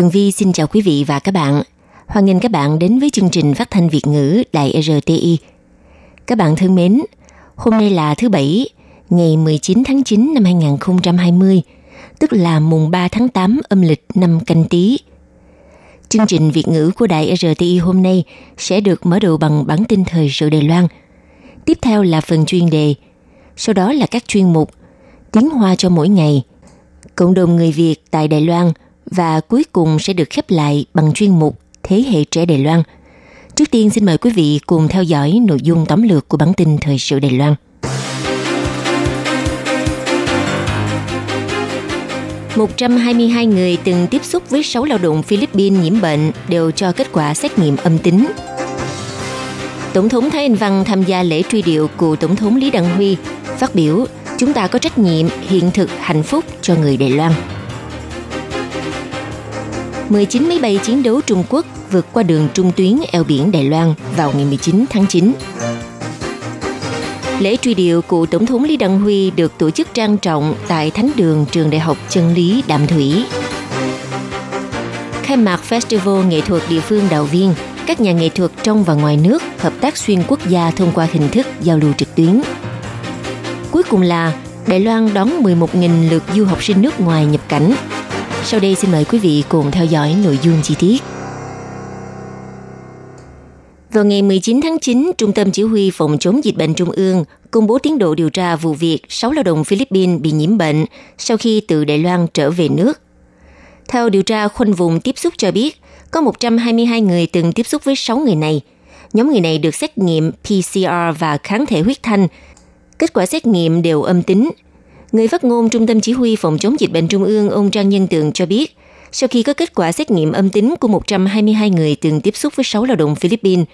Tường Vi xin chào quý vị và các bạn. Hoan nghênh các bạn đến với chương trình phát thanh Việt ngữ Đài RTI. Các bạn thân mến, hôm nay là thứ Bảy, ngày 19 tháng 9 năm 2020, tức là mùng 3 tháng 8 âm lịch năm canh tí. Chương trình Việt ngữ của Đài RTI hôm nay sẽ được mở đầu bằng bản tin thời sự Đài Loan. Tiếp theo là phần chuyên đề, sau đó là các chuyên mục Tiếng Hoa cho mỗi ngày, Cộng đồng người Việt tại Đài Loan và cuối cùng sẽ được khép lại bằng chuyên mục Thế hệ trẻ Đài Loan. Trước tiên xin mời quý vị cùng theo dõi nội dung tóm lược của bản tin thời sự Đài Loan. Một trăm hai mươi hai người từng tiếp xúc với sáu lao động Philippines nhiễm bệnh đều cho kết quả xét nghiệm âm tính. Tổng thống Thái Anh Văn tham gia lễ truy điệu của Tổng thống Lý Đăng Huy, phát biểu chúng ta có trách nhiệm hiện thực hạnh phúc cho người Đài Loan. 19 máy bay chiến đấu Trung Quốc vượt qua đường trung tuyến eo biển Đài Loan vào ngày 19 tháng 9. Lễ truy điệu của Tổng thống Lý Đăng Huy được tổ chức trang trọng tại Thánh đường Trường Đại học Chân lý Đạm Thủy. Khai mạc Festival Nghệ thuật địa phương Đào Viên, các nhà nghệ thuật trong và ngoài nước hợp tác xuyên quốc gia thông qua hình thức giao lưu trực tuyến. Cuối cùng là Đài Loan đón 11.000 lượt du học sinh nước ngoài nhập cảnh. Sau đây xin mời quý vị cùng theo dõi nội dung chi tiết. Vào ngày 19 tháng 9, Trung tâm Chỉ huy Phòng chống dịch bệnh Trung ương công bố tiến độ điều tra vụ việc 6 lao động Philippines bị nhiễm bệnh sau khi từ Đài Loan trở về nước. Theo điều tra khoanh vùng tiếp xúc cho biết, có 122 người từng tiếp xúc với 6 người này. Nhóm người này được xét nghiệm PCR và kháng thể huyết thanh. Kết quả xét nghiệm đều âm tính. Người phát ngôn Trung tâm Chỉ huy Phòng chống dịch bệnh Trung ương ông Trang Nhân Tường cho biết, sau khi có kết quả xét nghiệm âm tính của 122 người từng tiếp xúc với 6 lao động Philippines,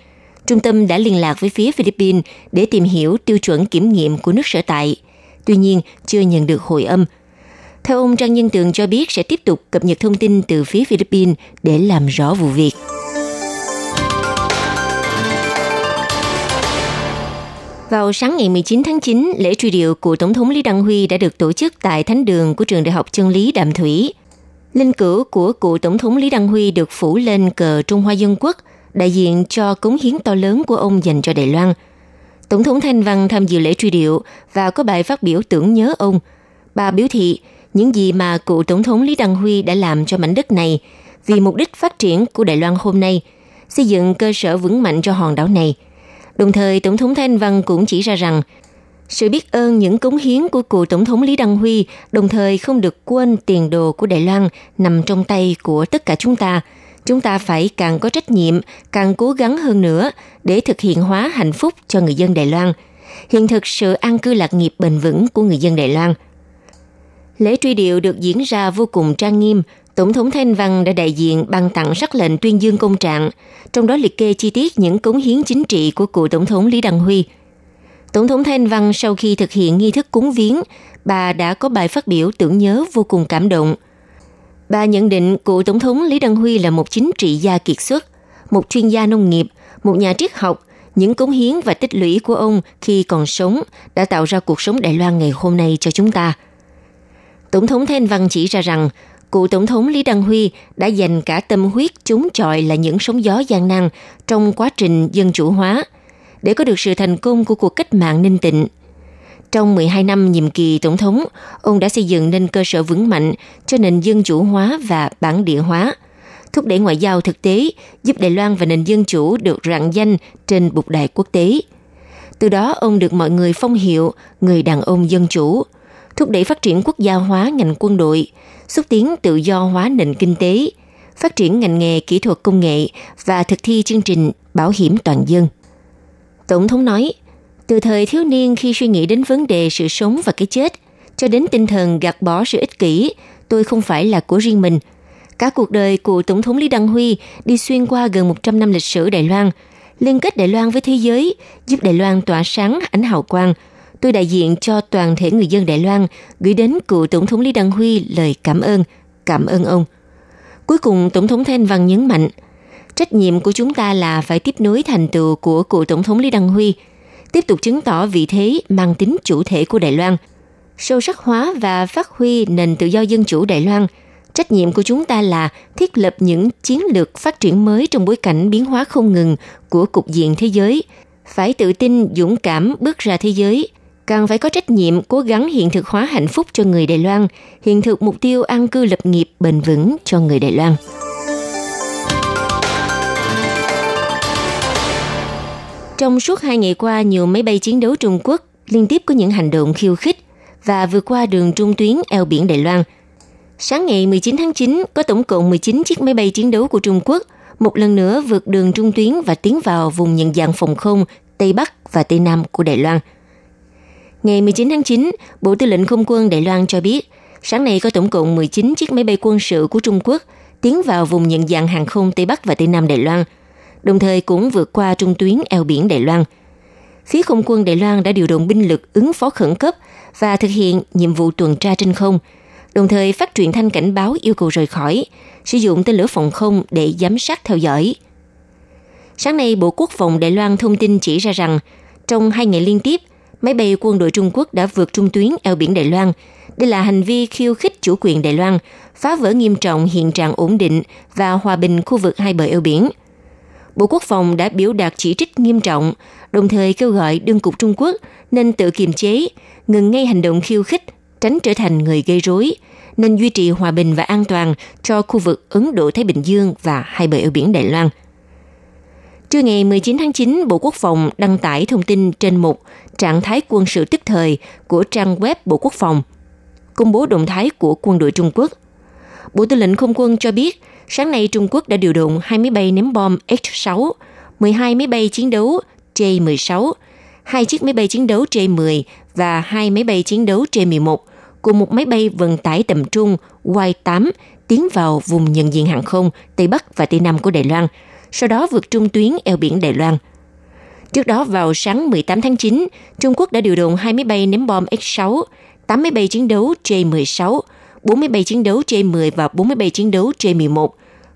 trung tâm đã liên lạc với phía Philippines để tìm hiểu tiêu chuẩn kiểm nghiệm của nước sở tại. Tuy nhiên, chưa nhận được hồi âm. Theo ông Trang Nhân Tường cho biết sẽ tiếp tục cập nhật thông tin từ phía Philippines để làm rõ vụ việc. Vào sáng ngày 19 tháng 9, lễ truy điệu của Tổng thống Lý Đăng Huy đã được tổ chức tại thánh đường của trường Đại học Chân lý đàm Thủy. Linh cữu của cựu Tổng thống Lý Đăng Huy được phủ lên cờ Trung Hoa Dân Quốc, đại diện cho cống hiến to lớn của ông dành cho Đài Loan. Tổng thống Thanh Văn tham dự lễ truy điệu và có bài phát biểu tưởng nhớ ông. Bà biểu thị những gì mà cựu Tổng thống Lý Đăng Huy đã làm cho mảnh đất này vì mục đích phát triển của Đài Loan hôm nay, xây dựng cơ sở vững mạnh cho hòn đảo này – Đồng thời, Tổng thống Thanh Văn cũng chỉ ra rằng sự biết ơn những cống hiến của cựu Tổng thống Lý Đăng Huy đồng thời không được quên tiền đồ của Đài Loan nằm trong tay của tất cả chúng ta. Chúng ta phải càng có trách nhiệm, càng cố gắng hơn nữa để thực hiện hóa hạnh phúc cho người dân Đài Loan, hiện thực sự an cư lạc nghiệp bền vững của người dân Đài Loan. Lễ truy điệu được diễn ra vô cùng trang nghiêm, Tổng thống Thanh Văn đã đại diện ban tặng sắc lệnh tuyên dương công trạng, trong đó liệt kê chi tiết những cống hiến chính trị của cựu Tổng thống Lý Đăng Huy. Tổng thống Thanh Văn sau khi thực hiện nghi thức cúng viếng, bà đã có bài phát biểu tưởng nhớ vô cùng cảm động. Bà nhận định cựu Tổng thống Lý Đăng Huy là một chính trị gia kiệt xuất, một chuyên gia nông nghiệp, một nhà triết học, những cống hiến và tích lũy của ông khi còn sống đã tạo ra cuộc sống Đài Loan ngày hôm nay cho chúng ta. Tổng thống Thanh Văn chỉ ra rằng cựu Tổng thống Lý Đăng Huy đã dành cả tâm huyết chống chọi là những sóng gió gian nan trong quá trình dân chủ hóa để có được sự thành công của cuộc cách mạng ninh tịnh. Trong 12 năm nhiệm kỳ tổng thống, ông đã xây dựng nên cơ sở vững mạnh cho nền dân chủ hóa và bản địa hóa, thúc đẩy ngoại giao thực tế, giúp Đài Loan và nền dân chủ được rạng danh trên bục đài quốc tế. Từ đó, ông được mọi người phong hiệu người đàn ông dân chủ, thúc đẩy phát triển quốc gia hóa ngành quân đội, xúc tiến tự do hóa nền kinh tế, phát triển ngành nghề kỹ thuật công nghệ và thực thi chương trình bảo hiểm toàn dân. Tổng thống nói, từ thời thiếu niên khi suy nghĩ đến vấn đề sự sống và cái chết, cho đến tinh thần gạt bỏ sự ích kỷ, tôi không phải là của riêng mình. Cả cuộc đời của Tổng thống Lý Đăng Huy đi xuyên qua gần 100 năm lịch sử Đài Loan, liên kết Đài Loan với thế giới, giúp Đài Loan tỏa sáng ánh hào quang. Tôi đại diện cho toàn thể người dân Đài Loan gửi đến cựu Tổng thống Lý Đăng Huy lời cảm ơn, cảm ơn ông. Cuối cùng, Tổng thống Thanh Văn nhấn mạnh, trách nhiệm của chúng ta là phải tiếp nối thành tựu của cựu Tổng thống Lý Đăng Huy, tiếp tục chứng tỏ vị thế mang tính chủ thể của Đài Loan, sâu sắc hóa và phát huy nền tự do dân chủ Đài Loan. Trách nhiệm của chúng ta là thiết lập những chiến lược phát triển mới trong bối cảnh biến hóa không ngừng của cục diện thế giới, phải tự tin, dũng cảm bước ra thế giới, càng phải có trách nhiệm cố gắng hiện thực hóa hạnh phúc cho người Đài Loan, hiện thực mục tiêu an cư lập nghiệp bền vững cho người Đài Loan. Trong suốt hai ngày qua, nhiều máy bay chiến đấu Trung Quốc liên tiếp có những hành động khiêu khích và vượt qua đường trung tuyến eo biển Đài Loan. Sáng ngày 19 tháng 9, có tổng cộng 19 chiếc máy bay chiến đấu của Trung Quốc một lần nữa vượt đường trung tuyến và tiến vào vùng nhận dạng phòng không Tây Bắc và Tây Nam của Đài Loan. Ngày 19 tháng 9, Bộ Tư lệnh Không quân Đài Loan cho biết, sáng nay có tổng cộng 19 chiếc máy bay quân sự của Trung Quốc tiến vào vùng nhận dạng hàng không Tây Bắc và Tây Nam Đài Loan – đồng thời cũng vượt qua trung tuyến eo biển Đài Loan. Phía không quân Đài Loan đã điều động binh lực ứng phó khẩn cấp và thực hiện nhiệm vụ tuần tra trên không, đồng thời phát truyền thanh cảnh báo yêu cầu rời khỏi, sử dụng tên lửa phòng không để giám sát theo dõi. Sáng nay, Bộ Quốc phòng Đài Loan thông tin chỉ ra rằng, trong hai ngày liên tiếp, máy bay quân đội Trung Quốc đã vượt trung tuyến eo biển Đài Loan. Đây là hành vi khiêu khích chủ quyền Đài Loan, phá vỡ nghiêm trọng hiện trạng ổn định và hòa bình khu vực hai bờ eo biển – Bộ Quốc phòng đã biểu đạt chỉ trích nghiêm trọng, đồng thời kêu gọi đương cục Trung Quốc nên tự kiềm chế, ngừng ngay hành động khiêu khích, tránh trở thành người gây rối, nên duy trì hòa bình và an toàn cho khu vực Ấn Độ-Thái Bình Dương và hai bờ eo biển Đài Loan. Trưa ngày 19 tháng 9, Bộ Quốc phòng đăng tải thông tin trên mục Trạng thái quân sự tức thời của trang web Bộ Quốc phòng, công bố động thái của quân đội Trung Quốc. Bộ Tư lệnh Không quân cho biết Sáng nay, Trung Quốc đã điều động hai máy bay ném bom H-6, 12 máy bay chiến đấu J-16, hai chiếc máy bay chiến đấu J-10 và hai máy bay chiến đấu J-11 cùng một máy bay vận tải tầm trung Y-8 tiến vào vùng nhận diện hàng không Tây Bắc và Tây Nam của Đài Loan, sau đó vượt trung tuyến eo biển Đài Loan. Trước đó vào sáng 18 tháng 9, Trung Quốc đã điều động 20 máy bay ném bom X-6, 8 máy bay chiến đấu J-16, 4 máy bay chiến đấu J-10 và 4 máy bay chiến đấu J-11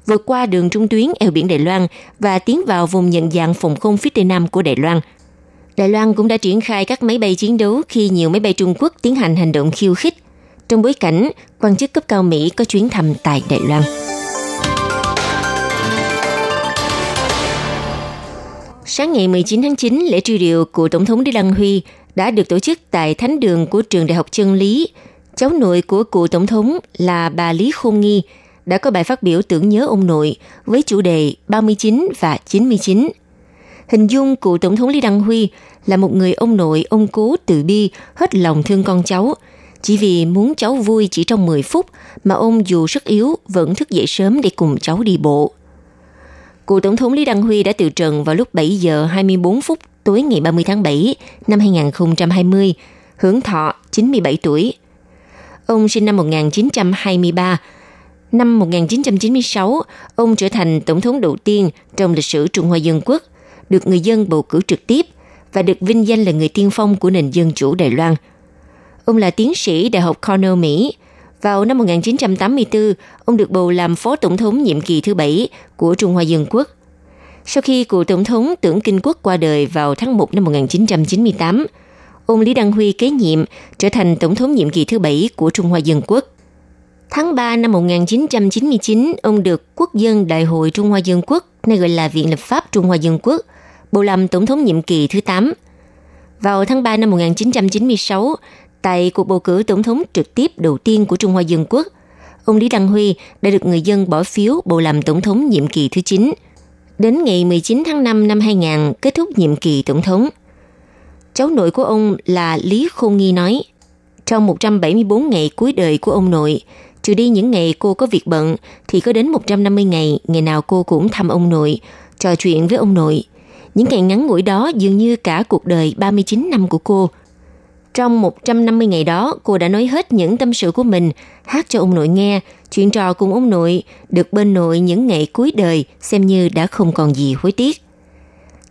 vượt qua đường trung tuyến eo biển Đài Loan và tiến vào vùng nhận dạng phòng không phía tây nam của Đài Loan. Đài Loan cũng đã triển khai các máy bay chiến đấu khi nhiều máy bay Trung Quốc tiến hành hành động khiêu khích trong bối cảnh quan chức cấp cao Mỹ có chuyến thăm tại Đài Loan. Sáng ngày 19 tháng 9, lễ truy điệu của Tổng thống Lý Đăng Huy đã được tổ chức tại thánh đường của trường Đại học Chân Lý cháu nội của cựu tổng thống là bà Lý Khôn Nghi đã có bài phát biểu tưởng nhớ ông nội với chủ đề 39 và 99. Hình dung cựu tổng thống Lý Đăng Huy là một người ông nội ông cố từ bi, hết lòng thương con cháu. Chỉ vì muốn cháu vui chỉ trong 10 phút mà ông dù rất yếu vẫn thức dậy sớm để cùng cháu đi bộ. Cựu tổng thống Lý Đăng Huy đã từ trần vào lúc 7 giờ 24 phút tối ngày 30 tháng 7 năm 2020, hưởng thọ 97 tuổi. Ông sinh năm 1923. Năm 1996, ông trở thành tổng thống đầu tiên trong lịch sử Trung Hoa Dân Quốc, được người dân bầu cử trực tiếp và được vinh danh là người tiên phong của nền dân chủ Đài Loan. Ông là tiến sĩ Đại học Cornell, Mỹ. Vào năm 1984, ông được bầu làm phó tổng thống nhiệm kỳ thứ bảy của Trung Hoa Dân Quốc. Sau khi cựu tổng thống Tưởng Kinh Quốc qua đời vào tháng 1 năm 1998, ông Lý Đăng Huy kế nhiệm trở thành tổng thống nhiệm kỳ thứ bảy của Trung Hoa Dân Quốc. Tháng 3 năm 1999, ông được Quốc dân Đại hội Trung Hoa Dân Quốc, nay gọi là Viện Lập pháp Trung Hoa Dân Quốc, bầu làm tổng thống nhiệm kỳ thứ 8. Vào tháng 3 năm 1996, tại cuộc bầu cử tổng thống trực tiếp đầu tiên của Trung Hoa Dân Quốc, ông Lý Đăng Huy đã được người dân bỏ phiếu bầu làm tổng thống nhiệm kỳ thứ 9. Đến ngày 19 tháng 5 năm 2000 kết thúc nhiệm kỳ tổng thống – cháu nội của ông là Lý Khôn Nghi nói, trong 174 ngày cuối đời của ông nội, trừ đi những ngày cô có việc bận, thì có đến 150 ngày, ngày nào cô cũng thăm ông nội, trò chuyện với ông nội. Những ngày ngắn ngủi đó dường như cả cuộc đời 39 năm của cô. Trong 150 ngày đó, cô đã nói hết những tâm sự của mình, hát cho ông nội nghe, chuyện trò cùng ông nội, được bên nội những ngày cuối đời xem như đã không còn gì hối tiếc.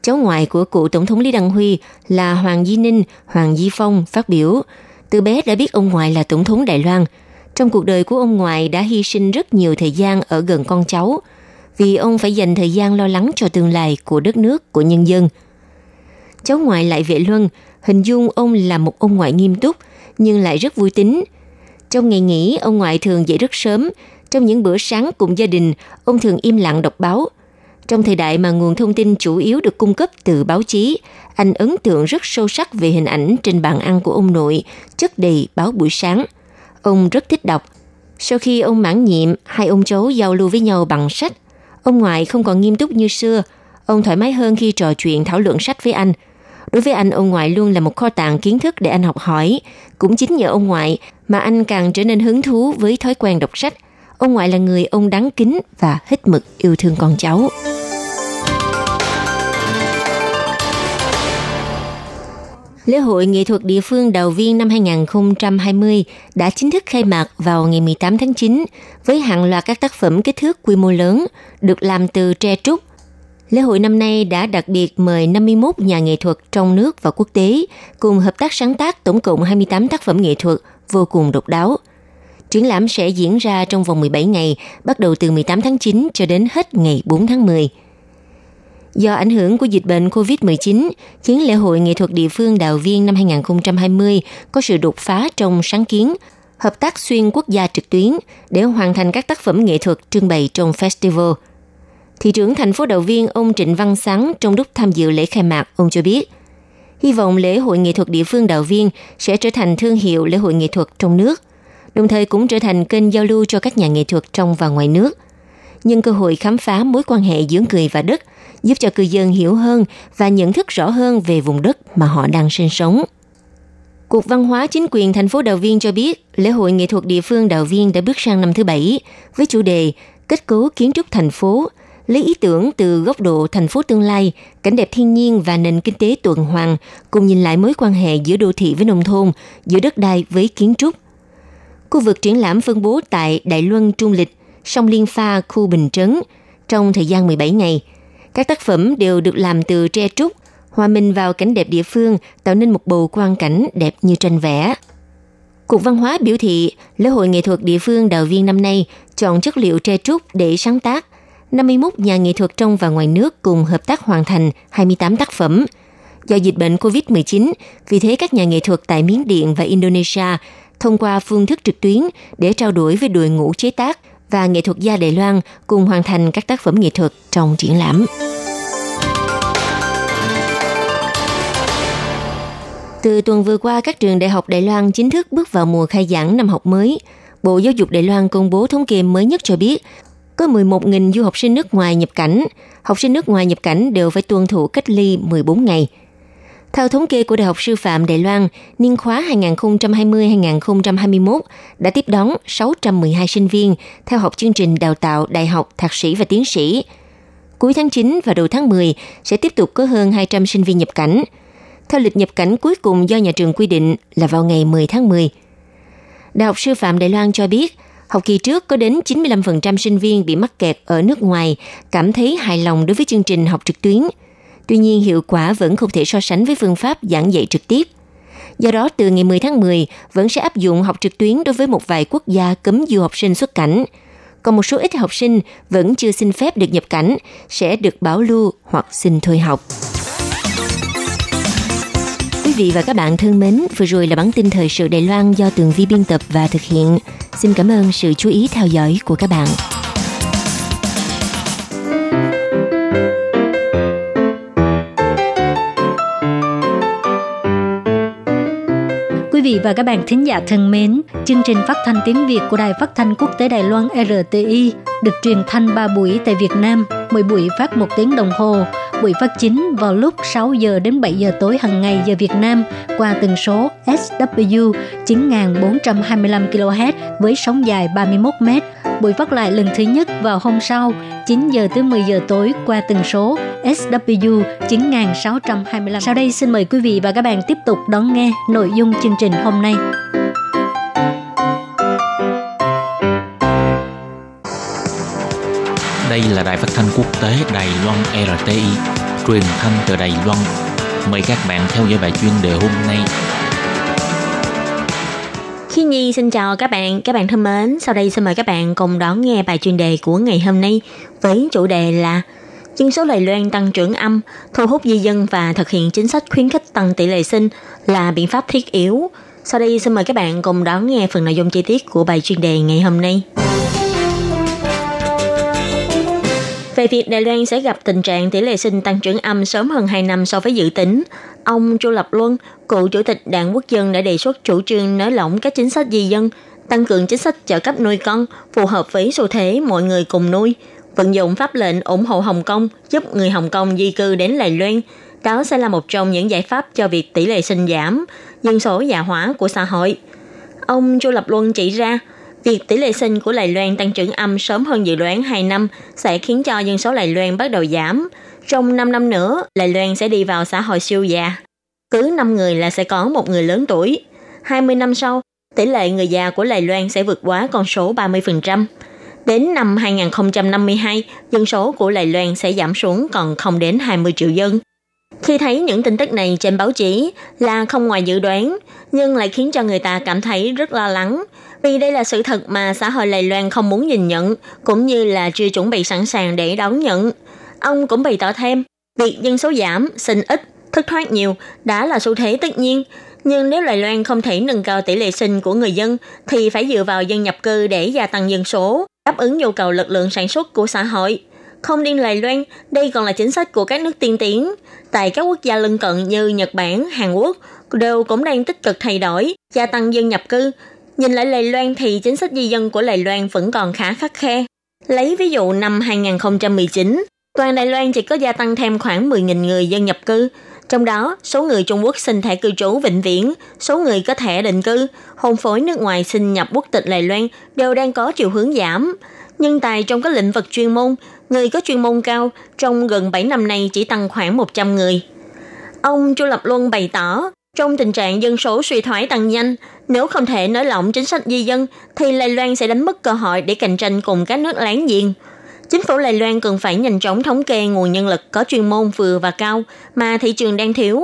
Cháu ngoại của cụ Tổng thống Lý Đăng Huy là Hoàng Di Ninh, Hoàng Di Phong phát biểu, từ bé đã biết ông ngoại là Tổng thống Đài Loan. Trong cuộc đời của ông ngoại đã hy sinh rất nhiều thời gian ở gần con cháu, vì ông phải dành thời gian lo lắng cho tương lai của đất nước, của nhân dân. Cháu ngoại lại vệ luân, hình dung ông là một ông ngoại nghiêm túc, nhưng lại rất vui tính. Trong ngày nghỉ, ông ngoại thường dậy rất sớm. Trong những bữa sáng cùng gia đình, ông thường im lặng đọc báo. Trong thời đại mà nguồn thông tin chủ yếu được cung cấp từ báo chí, anh ấn tượng rất sâu sắc về hình ảnh trên bàn ăn của ông nội, chất đầy báo buổi sáng. Ông rất thích đọc. Sau khi ông mãn nhiệm, hai ông cháu giao lưu với nhau bằng sách. Ông ngoại không còn nghiêm túc như xưa. Ông thoải mái hơn khi trò chuyện thảo luận sách với anh – Đối với anh, ông ngoại luôn là một kho tàng kiến thức để anh học hỏi. Cũng chính nhờ ông ngoại mà anh càng trở nên hứng thú với thói quen đọc sách. Ông ngoại là người ông đáng kính và hết mực yêu thương con cháu. Lễ hội nghệ thuật địa phương đầu Viên năm 2020 đã chính thức khai mạc vào ngày 18 tháng 9 với hàng loạt các tác phẩm kích thước quy mô lớn được làm từ tre trúc, Lễ hội năm nay đã đặc biệt mời 51 nhà nghệ thuật trong nước và quốc tế cùng hợp tác sáng tác tổng cộng 28 tác phẩm nghệ thuật vô cùng độc đáo. Triển lãm sẽ diễn ra trong vòng 17 ngày, bắt đầu từ 18 tháng 9 cho đến hết ngày 4 tháng 10. Do ảnh hưởng của dịch bệnh COVID-19, khiến lễ hội nghệ thuật địa phương Đào Viên năm 2020 có sự đột phá trong sáng kiến, hợp tác xuyên quốc gia trực tuyến để hoàn thành các tác phẩm nghệ thuật trưng bày trong festival – Thị trưởng thành phố Đào Viên ông Trịnh Văn Sáng trong lúc tham dự lễ khai mạc, ông cho biết, hy vọng lễ hội nghệ thuật địa phương Đào Viên sẽ trở thành thương hiệu lễ hội nghệ thuật trong nước, đồng thời cũng trở thành kênh giao lưu cho các nhà nghệ thuật trong và ngoài nước. Nhưng cơ hội khám phá mối quan hệ giữa người và đất, giúp cho cư dân hiểu hơn và nhận thức rõ hơn về vùng đất mà họ đang sinh sống. Cục Văn hóa Chính quyền thành phố Đào Viên cho biết, lễ hội nghệ thuật địa phương Đào Viên đã bước sang năm thứ bảy với chủ đề Kết cấu kiến trúc thành phố, lấy ý tưởng từ góc độ thành phố tương lai, cảnh đẹp thiên nhiên và nền kinh tế tuần hoàn, cùng nhìn lại mối quan hệ giữa đô thị với nông thôn, giữa đất đai với kiến trúc. Khu vực triển lãm phân bố tại Đại Luân Trung Lịch, sông Liên Pha, khu Bình Trấn, trong thời gian 17 ngày. Các tác phẩm đều được làm từ tre trúc, hòa mình vào cảnh đẹp địa phương, tạo nên một bầu quang cảnh đẹp như tranh vẽ. Cục Văn hóa biểu thị, lễ hội nghệ thuật địa phương Đào Viên năm nay chọn chất liệu tre trúc để sáng tác, 51 nhà nghệ thuật trong và ngoài nước cùng hợp tác hoàn thành 28 tác phẩm. Do dịch bệnh COVID-19, vì thế các nhà nghệ thuật tại Miến Điện và Indonesia thông qua phương thức trực tuyến để trao đổi với đội ngũ chế tác và nghệ thuật gia Đài Loan cùng hoàn thành các tác phẩm nghệ thuật trong triển lãm. Từ tuần vừa qua, các trường đại học Đài Loan chính thức bước vào mùa khai giảng năm học mới. Bộ Giáo dục Đài Loan công bố thống kê mới nhất cho biết, có 11.000 du học sinh nước ngoài nhập cảnh. Học sinh nước ngoài nhập cảnh đều phải tuân thủ cách ly 14 ngày. Theo thống kê của Đại học Sư phạm Đài Loan, niên khóa 2020-2021 đã tiếp đón 612 sinh viên theo học chương trình đào tạo đại học, thạc sĩ và tiến sĩ. Cuối tháng 9 và đầu tháng 10 sẽ tiếp tục có hơn 200 sinh viên nhập cảnh. Theo lịch nhập cảnh cuối cùng do nhà trường quy định là vào ngày 10 tháng 10. Đại học Sư phạm Đài Loan cho biết – Học kỳ trước có đến 95% sinh viên bị mắc kẹt ở nước ngoài cảm thấy hài lòng đối với chương trình học trực tuyến. Tuy nhiên, hiệu quả vẫn không thể so sánh với phương pháp giảng dạy trực tiếp. Do đó, từ ngày 10 tháng 10 vẫn sẽ áp dụng học trực tuyến đối với một vài quốc gia cấm du học sinh xuất cảnh. Còn một số ít học sinh vẫn chưa xin phép được nhập cảnh sẽ được bảo lưu hoặc xin thôi học vị và các bạn thân mến, vừa rồi là bản tin thời sự Đài Loan do Tường Vi biên tập và thực hiện. Xin cảm ơn sự chú ý theo dõi của các bạn. Quý vị và các bạn thính giả thân mến, chương trình phát thanh tiếng Việt của Đài Phát thanh Quốc tế Đài Loan RTI được truyền thanh 3 buổi tại Việt Nam – mỗi buổi phát một tiếng đồng hồ. Buổi phát chính vào lúc 6 giờ đến 7 giờ tối hàng ngày giờ Việt Nam qua tần số SW 9425 kHz với sóng dài 31 m. Buổi phát lại lần thứ nhất vào hôm sau 9 giờ tới 10 giờ tối qua tần số SW 9625. Sau đây xin mời quý vị và các bạn tiếp tục đón nghe nội dung chương trình hôm nay. Đây là đài phát thanh quốc tế Đài Loan RTI, truyền thanh từ Đài Loan. Mời các bạn theo dõi bài chuyên đề hôm nay. Khi Nhi xin chào các bạn, các bạn thân mến. Sau đây xin mời các bạn cùng đón nghe bài chuyên đề của ngày hôm nay với chủ đề là dân số Đài Loan tăng trưởng âm, thu hút di dân và thực hiện chính sách khuyến khích tăng tỷ lệ sinh là biện pháp thiết yếu. Sau đây xin mời các bạn cùng đón nghe phần nội dung chi tiết của bài chuyên đề ngày hôm nay. Về việc Đài Loan sẽ gặp tình trạng tỷ lệ sinh tăng trưởng âm sớm hơn 2 năm so với dự tính, ông Chu Lập Luân, cựu chủ tịch Đảng Quốc dân đã đề xuất chủ trương nới lỏng các chính sách di dân, tăng cường chính sách trợ cấp nuôi con phù hợp với xu thế mọi người cùng nuôi, vận dụng pháp lệnh ủng hộ Hồng Kông giúp người Hồng Kông di cư đến Đài Loan. Đó sẽ là một trong những giải pháp cho việc tỷ lệ sinh giảm, dân số già hóa của xã hội. Ông Chu Lập Luân chỉ ra, Việc tỷ lệ sinh của Đài Loan tăng trưởng âm sớm hơn dự đoán 2 năm sẽ khiến cho dân số Đài Loan bắt đầu giảm. Trong 5 năm nữa, Đài Loan sẽ đi vào xã hội siêu già. Cứ 5 người là sẽ có một người lớn tuổi. 20 năm sau, tỷ lệ người già của Đài Loan sẽ vượt quá con số 30%. Đến năm 2052, dân số của Đài Loan sẽ giảm xuống còn không đến 20 triệu dân. Khi thấy những tin tức này trên báo chí là không ngoài dự đoán, nhưng lại khiến cho người ta cảm thấy rất lo lắng vì đây là sự thật mà xã hội Lài Loan không muốn nhìn nhận, cũng như là chưa chuẩn bị sẵn sàng để đón nhận. Ông cũng bày tỏ thêm, việc dân số giảm, sinh ít, thất thoát nhiều đã là xu thế tất nhiên. Nhưng nếu Đài Loan không thể nâng cao tỷ lệ sinh của người dân, thì phải dựa vào dân nhập cư để gia tăng dân số, đáp ứng nhu cầu lực lượng sản xuất của xã hội. Không riêng Đài Loan, đây còn là chính sách của các nước tiên tiến. Tại các quốc gia lân cận như Nhật Bản, Hàn Quốc, đều cũng đang tích cực thay đổi, gia tăng dân nhập cư, Nhìn lại Lài Loan thì chính sách di dân của Lài Loan vẫn còn khá khắc khe. Lấy ví dụ năm 2019, toàn Đài Loan chỉ có gia tăng thêm khoảng 10.000 người dân nhập cư. Trong đó, số người Trung Quốc xin thẻ cư trú vĩnh viễn, số người có thẻ định cư, hôn phối nước ngoài xin nhập quốc tịch Lài Loan đều đang có chiều hướng giảm. nhân tài trong các lĩnh vực chuyên môn, người có chuyên môn cao trong gần 7 năm nay chỉ tăng khoảng 100 người. Ông Chu Lập Luân bày tỏ, trong tình trạng dân số suy thoái tăng nhanh, nếu không thể nới lỏng chính sách di dân, thì Đài Loan sẽ đánh mất cơ hội để cạnh tranh cùng các nước láng giềng. Chính phủ Đài Loan cần phải nhanh chóng thống kê nguồn nhân lực có chuyên môn vừa và cao mà thị trường đang thiếu.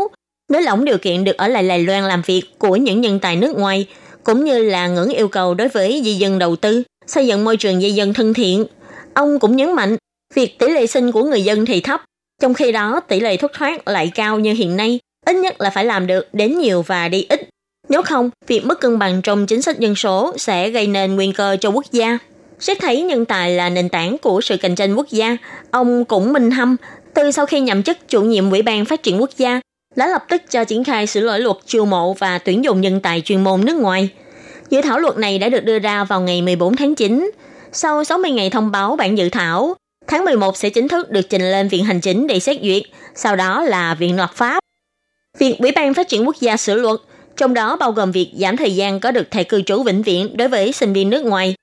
Nới lỏng điều kiện được ở lại Đài Loan làm việc của những nhân tài nước ngoài, cũng như là ngưỡng yêu cầu đối với di dân đầu tư, xây dựng môi trường di dân thân thiện. Ông cũng nhấn mạnh, việc tỷ lệ sinh của người dân thì thấp, trong khi đó tỷ lệ thất thoát lại cao như hiện nay, ít nhất là phải làm được đến nhiều và đi ít nếu không, việc mất cân bằng trong chính sách dân số sẽ gây nên nguy cơ cho quốc gia. Xét thấy nhân tài là nền tảng của sự cạnh tranh quốc gia, ông cũng minh hâm từ sau khi nhậm chức chủ nhiệm Ủy ban Phát triển Quốc gia đã lập tức cho triển khai sửa đổi luật chiêu mộ và tuyển dụng nhân tài chuyên môn nước ngoài. Dự thảo luật này đã được đưa ra vào ngày 14 tháng 9. Sau 60 ngày thông báo bản dự thảo, tháng 11 sẽ chính thức được trình lên Viện Hành Chính để xét duyệt, sau đó là Viện Luật Pháp. Việc Ủy ban Phát triển Quốc gia sửa luật – trong đó bao gồm việc giảm thời gian có được thẻ cư trú vĩnh viễn đối với sinh viên nước ngoài.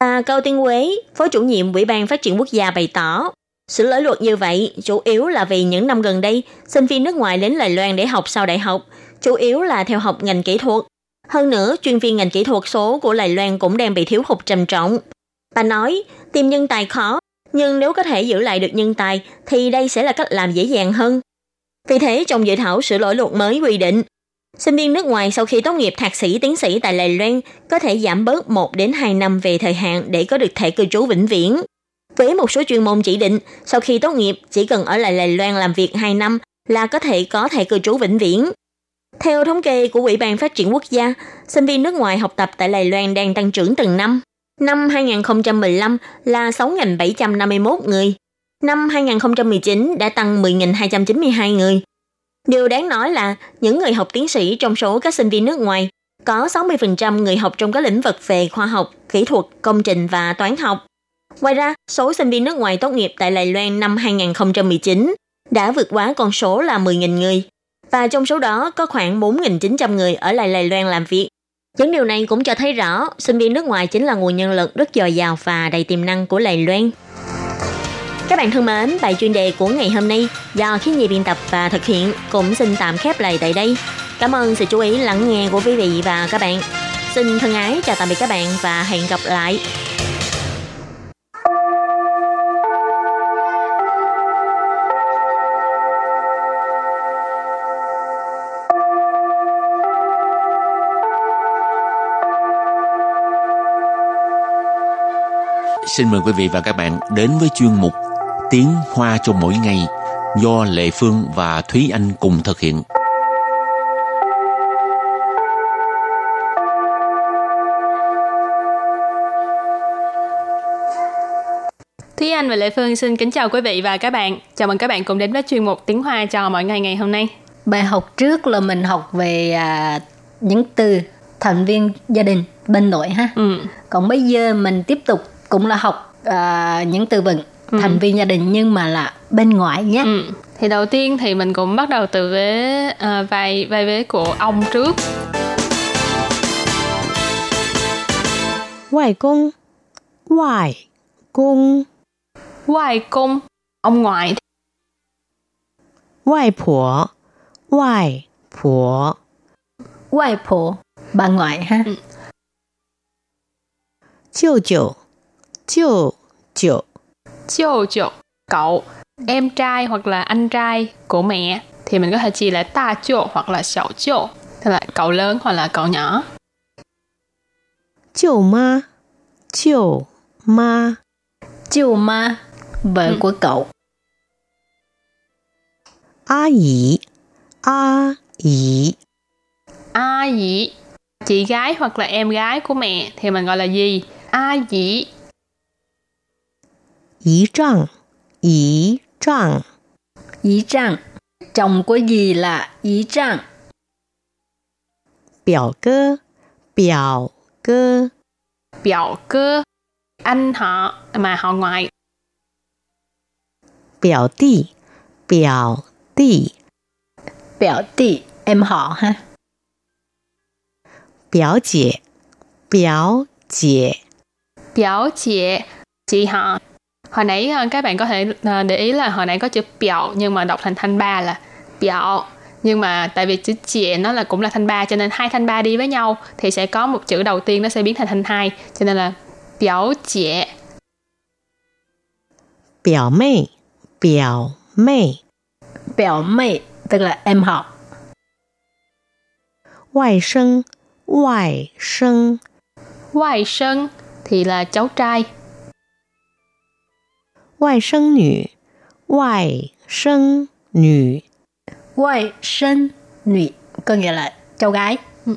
Bà Cao Tiên Quế, Phó chủ nhiệm Ủy ban Phát triển Quốc gia bày tỏ, sửa lỗi luật như vậy chủ yếu là vì những năm gần đây, sinh viên nước ngoài đến Đài Loan để học sau đại học, chủ yếu là theo học ngành kỹ thuật. Hơn nữa, chuyên viên ngành kỹ thuật số của Đài Loan cũng đang bị thiếu hụt trầm trọng. Bà nói, tìm nhân tài khó, nhưng nếu có thể giữ lại được nhân tài thì đây sẽ là cách làm dễ dàng hơn. Vì thế, trong dự thảo sửa lỗi luật mới quy định, Sinh viên nước ngoài sau khi tốt nghiệp thạc sĩ tiến sĩ tại Đài Loan có thể giảm bớt 1 đến 2 năm về thời hạn để có được thẻ cư trú vĩnh viễn. Với một số chuyên môn chỉ định, sau khi tốt nghiệp chỉ cần ở lại Đài Loan làm việc 2 năm là có thể có thẻ cư trú vĩnh viễn. Theo thống kê của Ủy ban Phát triển Quốc gia, sinh viên nước ngoài học tập tại Đài Loan đang tăng trưởng từng năm. Năm 2015 là 6.751 người. Năm 2019 đã tăng 10.292 người, Điều đáng nói là những người học tiến sĩ trong số các sinh viên nước ngoài có 60% người học trong các lĩnh vực về khoa học, kỹ thuật, công trình và toán học. Ngoài ra, số sinh viên nước ngoài tốt nghiệp tại Đài Loan năm 2019 đã vượt quá con số là 10.000 người. Và trong số đó có khoảng 4.900 người ở lại Đài Loan làm việc. Những điều này cũng cho thấy rõ sinh viên nước ngoài chính là nguồn nhân lực rất dồi dào và đầy tiềm năng của Đài Loan. Các bạn thân mến, bài chuyên đề của ngày hôm nay do khi nhi biên tập và thực hiện cũng xin tạm khép lại tại đây. Cảm ơn sự chú ý lắng nghe của quý vị và các bạn. Xin thân ái chào tạm biệt các bạn và hẹn gặp lại. Xin mời quý vị và các bạn đến với chuyên mục Tiếng Hoa cho mỗi ngày do Lệ Phương và Thúy Anh cùng thực hiện. Thúy Anh và Lệ Phương xin kính chào quý vị và các bạn. Chào mừng các bạn cùng đến với chuyên mục Tiếng Hoa cho mỗi ngày ngày hôm nay. Bài học trước là mình học về à, những từ thành viên gia đình bên nội ha. Ừ. Còn bây giờ mình tiếp tục cũng là học à, những từ vựng ừ. thành viên gia đình nhưng mà là bên ngoài nhé. Ừ. thì đầu tiên thì mình cũng bắt đầu từ vế à, vai vai vế của ông trước. Ngoại công ngoại công ngoại công ông ngoại. Ngoại phụ ngoại phụ ngoại phụ bà ngoại ha. Ừ. chiêu. Chiêu chiêu chiêu chậu. Cậu em trai hoặc là anh trai của mẹ thì mình có thể chỉ là ta chậu hoặc là sậu chậu tức là cậu lớn hoặc là cậu nhỏ. Chiều ma. Chiều ma. Chiều ma vợ ừ. của cậu. A yỉ a yỉ a yỉ chị gái hoặc là em gái của mẹ thì mình gọi là gì? A yỉ 姨丈，姨丈， Ý trang. Chồng của dì là ý trang. 表哥，表哥， biểu cơ, anh họ mà họ ngoại. 表弟，表弟， Biểu tỷ, em họ ha. 表姐，表姐， Biểu chị, chị họ. hồi nãy ờ, các bạn có thể ờ, để ý là hồi nãy có chữ biểu nhưng mà đọc thành thanh ba là biểu nhưng mà tại vì chữ chìa nó là cũng là thanh ba cho nên hai thanh ba đi với nhau thì sẽ có một chữ đầu tiên nó sẽ biến thành thanh hai cho nên là biểu chìa biểu mê biểu mê biểu mê tức là em họ. Ngoại sinh ngoại sinh ngoại sinh thì là cháu trai. 外甥女，外甥女， Ngoại sinh nữ, có nghĩa là cháu gái. Ừ.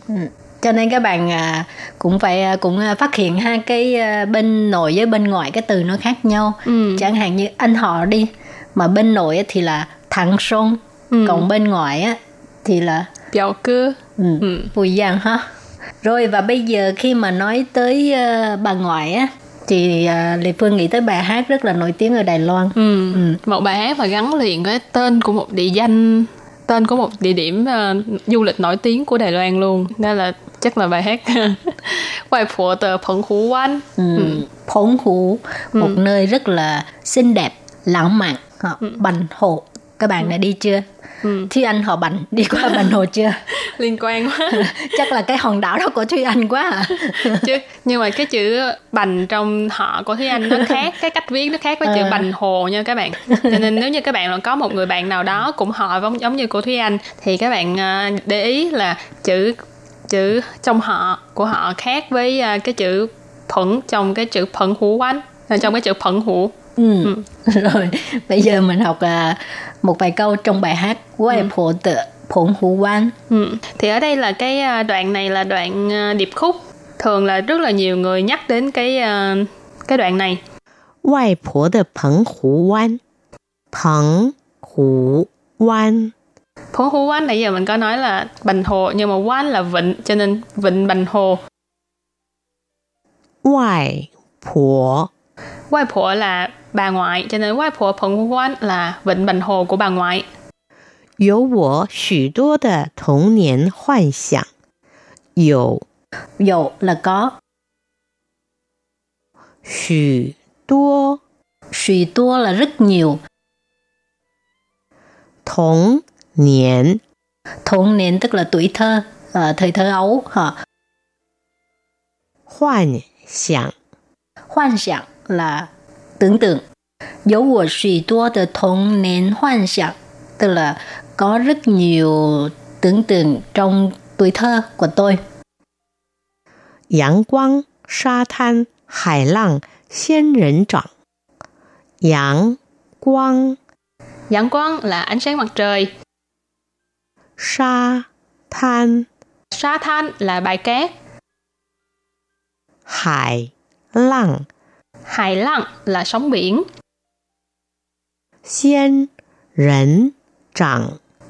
Cho nên các bạn à, cũng phải à, cũng à, phát hiện ha cái à, bên nội với bên ngoại cái từ nó khác nhau. Ừ. Chẳng hạn như anh họ đi, mà bên nội á thì là thằng sông, Ừ. còn bên ngoại á thì là biểu cơ. ừ, Ừ. Bùi Giang ha. Rồi và bây giờ khi mà nói tới ờ, bà ngoại á thì uh, Lê Phương nghĩ tới bài hát rất là nổi tiếng ở Đài Loan. Ừ. Ừ. Một bài hát mà gắn liền với tên của một địa danh tên của một địa điểm ờ, du lịch nổi tiếng của Đài Loan luôn. Đó là chắc là bài hát Hoài Phụ tờ Phận Hủ Quan. Ừ. Phốn Hủ, một nơi rất là xinh đẹp, lãng mạn. Họ, Bành Hồ. Các bạn đã đi chưa? Ừ. Thúy Anh họ Bành đi qua Bành Hồ chưa? Liên quan quá. Chắc là cái hòn đảo đó của Thúy Anh quá à. Chứ nhưng mà cái chữ bành trong họ của Thúy Anh nó khác, cái cách viết nó khác với chữ Ờ. bành hồ nha các bạn. Cho nên nếu như các bạn là có một người bạn nào đó cũng họ giống giống như của Thúy Anh thì các bạn ờ, để ý là chữ chữ trong họ của họ khác với ờ, cái chữ thuận trong cái chữ phận hủ quanh trong cái chữ phận hủ Ừ. ừ. rồi bây giờ mình học à, một vài câu trong bài hát của em phụ tự phụng hữu quan. Ừ. Thì ở đây là cái à, đoạn này là đoạn à, điệp khúc. Thường là rất là nhiều người nhắc đến cái à, cái đoạn này. Ngoại phố de phận hữu quan. Phận hữu quan. Phố hữu quan nãy giờ mình có nói là bành hồ nhưng mà quan là vịnh cho nên vịnh bành hồ. Ngoại phố Ngoại婆 là bà ngoại, cho nên ngoại婆澎湖湾 là vịnh Bành Hồ của bà ngoại. 有我许多的童年幻想。有 Dụ là có, 许多 suy tua là rất nhiều, 童年 童年 tức là tuổi thơ, ờ, thời thơ ấu. hả? 幻想。 Hoan想 là tưởng tượng. Dấu của suy tua từ thống nến hoan sạc, tức là có rất nhiều tưởng tượng trong tuổi thơ của tôi. Yang quang, sa than, hải lăng, xiên rỉnh trọng. Yang quang Yang quang là ánh sáng mặt trời. Sa than Sa than là bãi cát. Hải lăng Hải lặng là sóng biển. Xiên rỉnh trạng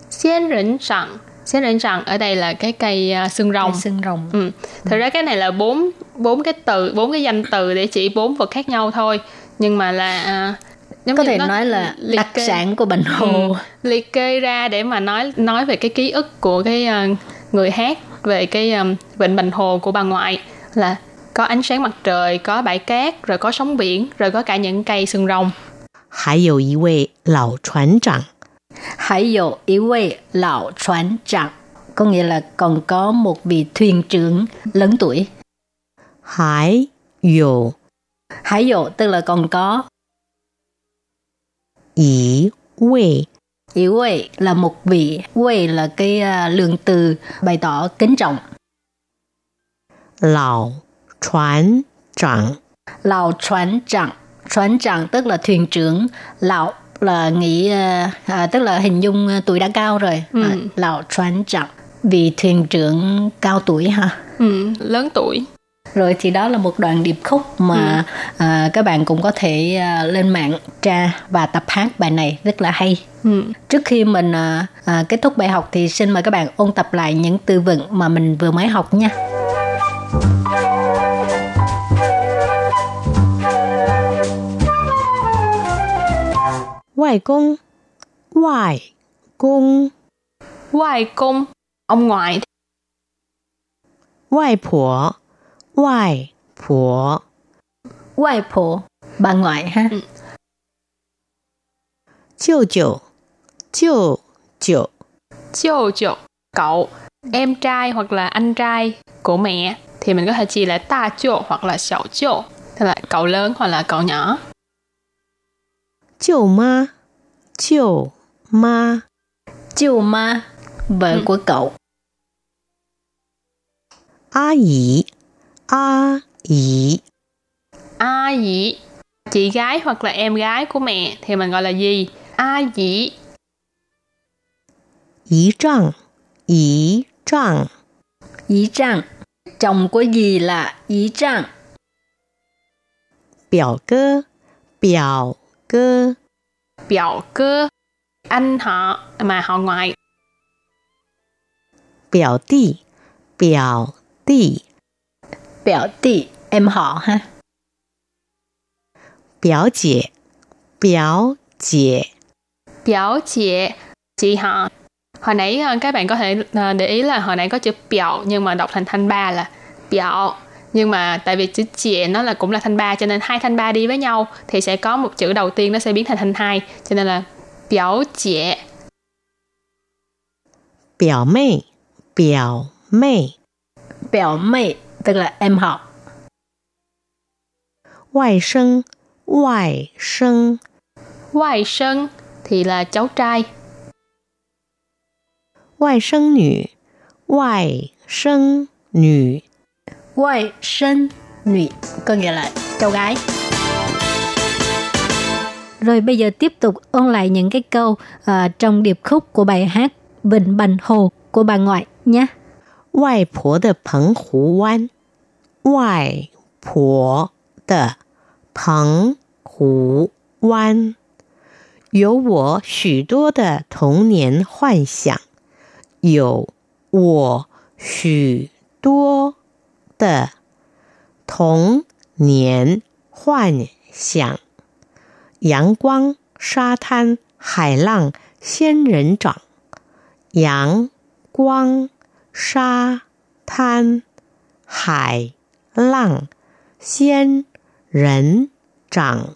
Xiên rỉnh trạng Xiên rỉnh trạng ở đây là cái cây à, xương rồng. Cây xương rồng. Ừ. Thực ừ. ra cái này là bốn bốn cái từ, bốn cái danh từ để chỉ bốn vật khác nhau thôi. Nhưng mà là uh, giống có thể nó nói là liệt đặc kê, sản của bệnh hồ ừ, liệt kê ra để mà nói nói về cái ký ức của cái uh, người hát về cái um, bệnh bệnh hồ của bà ngoại là có ánh sáng mặt trời, có bãi cát, rồi có sóng biển, rồi có cả những cây xương rồng. 还有一位老船长， Hãy dụ ý vị lão船长có nghĩa là còn có một vị thuyền trưởng lớn tuổi. 还有 Hãy dụ tức là còn có 一位 ý vị là một vị, vị là cái à, lượng từ bày tỏ kính trọng. 老 船长， Lão船长,船长tức là thuyền trưởng, lão là nghĩ à, à, tức là hình dung à, tuổi đã cao rồi. Ừ. À, lão船长, vị thuyền trưởng cao tuổi ha. Ừ, lớn tuổi. Rồi thì đó là một đoạn điệp khúc mà à, các bạn cũng có thể à, lên mạng tra và tập hát bài này rất là hay. Ừ. Trước khi mình à, à, kết thúc bài học thì xin mời các bạn ôn tập lại những từ vựng mà mình vừa mới học nha. 外公，外公， Ngoại công, ông ngoại. 外婆，外婆， Ngoại婆, bà ngoại ha. 舅舅，舅舅， Chiêu chục, cậu, em trai hoặc là anh trai của mẹ thì mình có thể chỉ là ta chô hoặc là xảo chô, tức là cậu lớn hoặc là cậu nhỏ. Chiều ma. Chiều ma. Chiều ma. Vợ ừ. của cậu. A yỉ A yỉ A yỉ Chị gái hoặc là em gái của mẹ thì mình gọi là gì? A dĩ Ý trăng Ý trăng Ý trăng Chồng của gì là ý trăng Biểu cơ. Biểu 哥， biểu cơ, anh họ mà họ ngoại. 表弟，表弟， Biểu tỷ, em họ ha. 表姐，表姐， Biểu chị, chị họ. Hồi nãy ờ, các bạn có thể ờ, để ý là hồi nãy có chữ biểu nhưng mà đọc thành thanh ba là biểu. Nhưng mà tại vì chữ chị nó là cũng là thanh ba cho nên hai thanh ba đi với nhau thì sẽ có một chữ đầu tiên nó sẽ biến thành thanh hai cho nên là biểu chị. 表妹，表妹， Biểu mẹ, tức là em họ. 外甥，外甥， Ngoại sân thì là cháu trai. 外甥女，外甥女， Ngoại sinh nữ, có nghĩa là cháu gái. Rồi bây giờ tiếp tục ôn lại những cái câu ờ, trong điệp khúc của bài hát Vịnh Bành Hồ của bà ngoại nhé. 外婆的澎湖湾，外婆的澎湖湾，有我许多的童年幻想，有我许多 的童年幻想。阳光、沙滩、海浪、仙人掌。阳光、沙滩、海浪、仙人掌。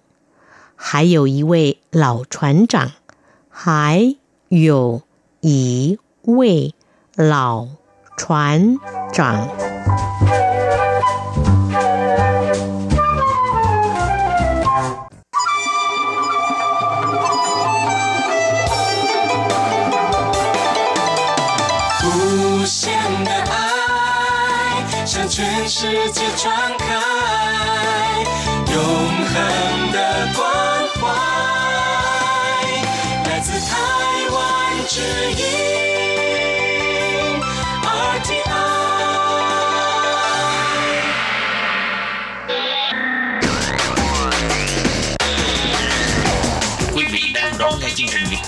还有一位老船长，还有一位老船长。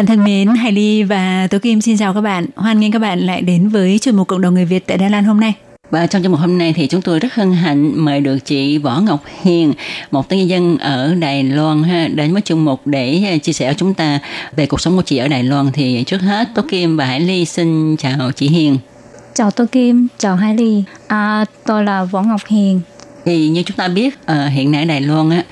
Bạn thân mến, Hải Ly và Tố Kim xin chào các bạn. Hoan nghênh các bạn lại đến với chuyên mục Cộng đồng người Việt tại Đài Loan hôm nay. Và trong chương mục hôm nay thì chúng tôi rất hân hạnh mời được chị Võ Ngọc Hiền, một nhân dân ở Đài Loan ha, đến với chương mục để chia sẻ với chúng ta về cuộc sống của chị ở Đài Loan. Thì trước hết Tố Kim và Hải Ly xin chào chị Hiền. Chào Tô Kim, chào Hai Ly. À, tôi là Võ Ngọc Hiền. Thì như chúng ta biết ờ, hiện nay ở Đài Loan á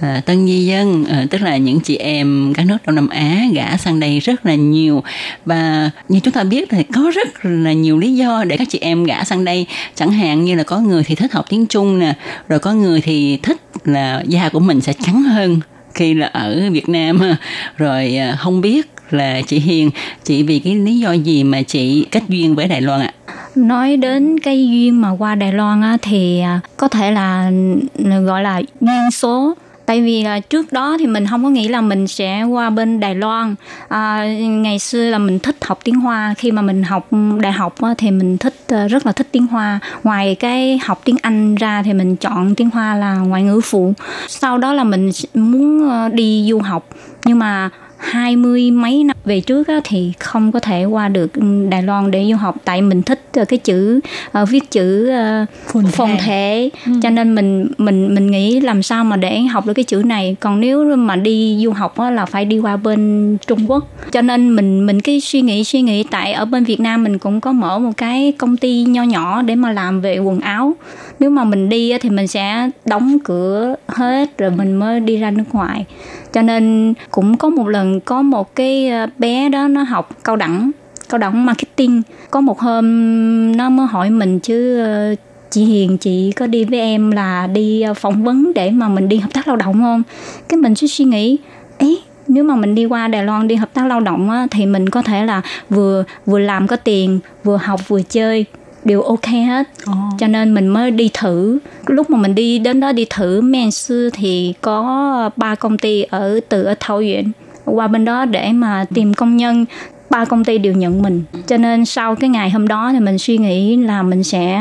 à, tân di dân ờ, tức là những chị em các nước Đông Nam Á gả sang đây rất là nhiều. Và như chúng ta biết thì có rất là nhiều lý do để các chị em gả sang đây. Chẳng hạn như là có người thì thích học tiếng Trung nè rồi có người thì thích là da của mình sẽ trắng hơn khi là ở Việt Nam. Rồi ờ, không biết là chị Hiền chị vì cái lý do gì mà chị kết duyên với Đài Loan ạ? Nói đến cái duyên mà qua Đài Loan á, thì à, có thể là ừ, gọi là duyên số tại vì là trước đó thì mình không có nghĩ là mình sẽ qua bên Đài Loan. À, ngày xưa là mình thích học tiếng Hoa. Khi mà mình học đại học thì mình thích ờ, rất là thích tiếng Hoa. Ngoài cái học tiếng Anh ra thì mình chọn tiếng Hoa là ngoại ngữ phụ. Sau đó là mình muốn ờ, đi du học. Nhưng mà hai mươi mấy năm về trước á, thì không có thể qua được Đài Loan để du học. Tại mình thích ờ, cái chữ ờ, viết chữ ờ, Phồn thể. thể. Cho nên mình mình mình nghĩ làm sao mà để học được cái chữ này. Còn nếu mà đi du học á, là phải đi qua bên Trung Quốc. Cho nên mình mình cái suy nghĩ suy nghĩ. Tại ở bên Việt Nam mình cũng có mở một cái công ty nho nhỏ để mà làm về quần áo nếu mà mình đi á, thì mình sẽ đóng cửa hết rồi mình mới đi ra nước ngoài. Cho nên cũng có một lần có một cái ờ, bé đó nó học cao đẳng cao đẳng marketing. Có một hôm nó mới hỏi mình chứ ờ, chị Hiền chị có đi với em là đi ờ, phỏng vấn để mà mình đi hợp tác lao động không? Cái mình sẽ suy nghĩ ấy nếu mà mình đi qua Đài Loan đi hợp tác lao động á, thì mình có thể là vừa vừa làm có tiền vừa học vừa chơi đều ok hết Ồ. cho nên mình mới đi thử lúc mà mình đi đến đó đi thử men sư thì có ba công ty ở từ ở Thao Duyện qua bên đó để mà tìm công nhân ba công ty đều nhận mình cho nên sau cái ngày hôm đó thì mình suy nghĩ là mình sẽ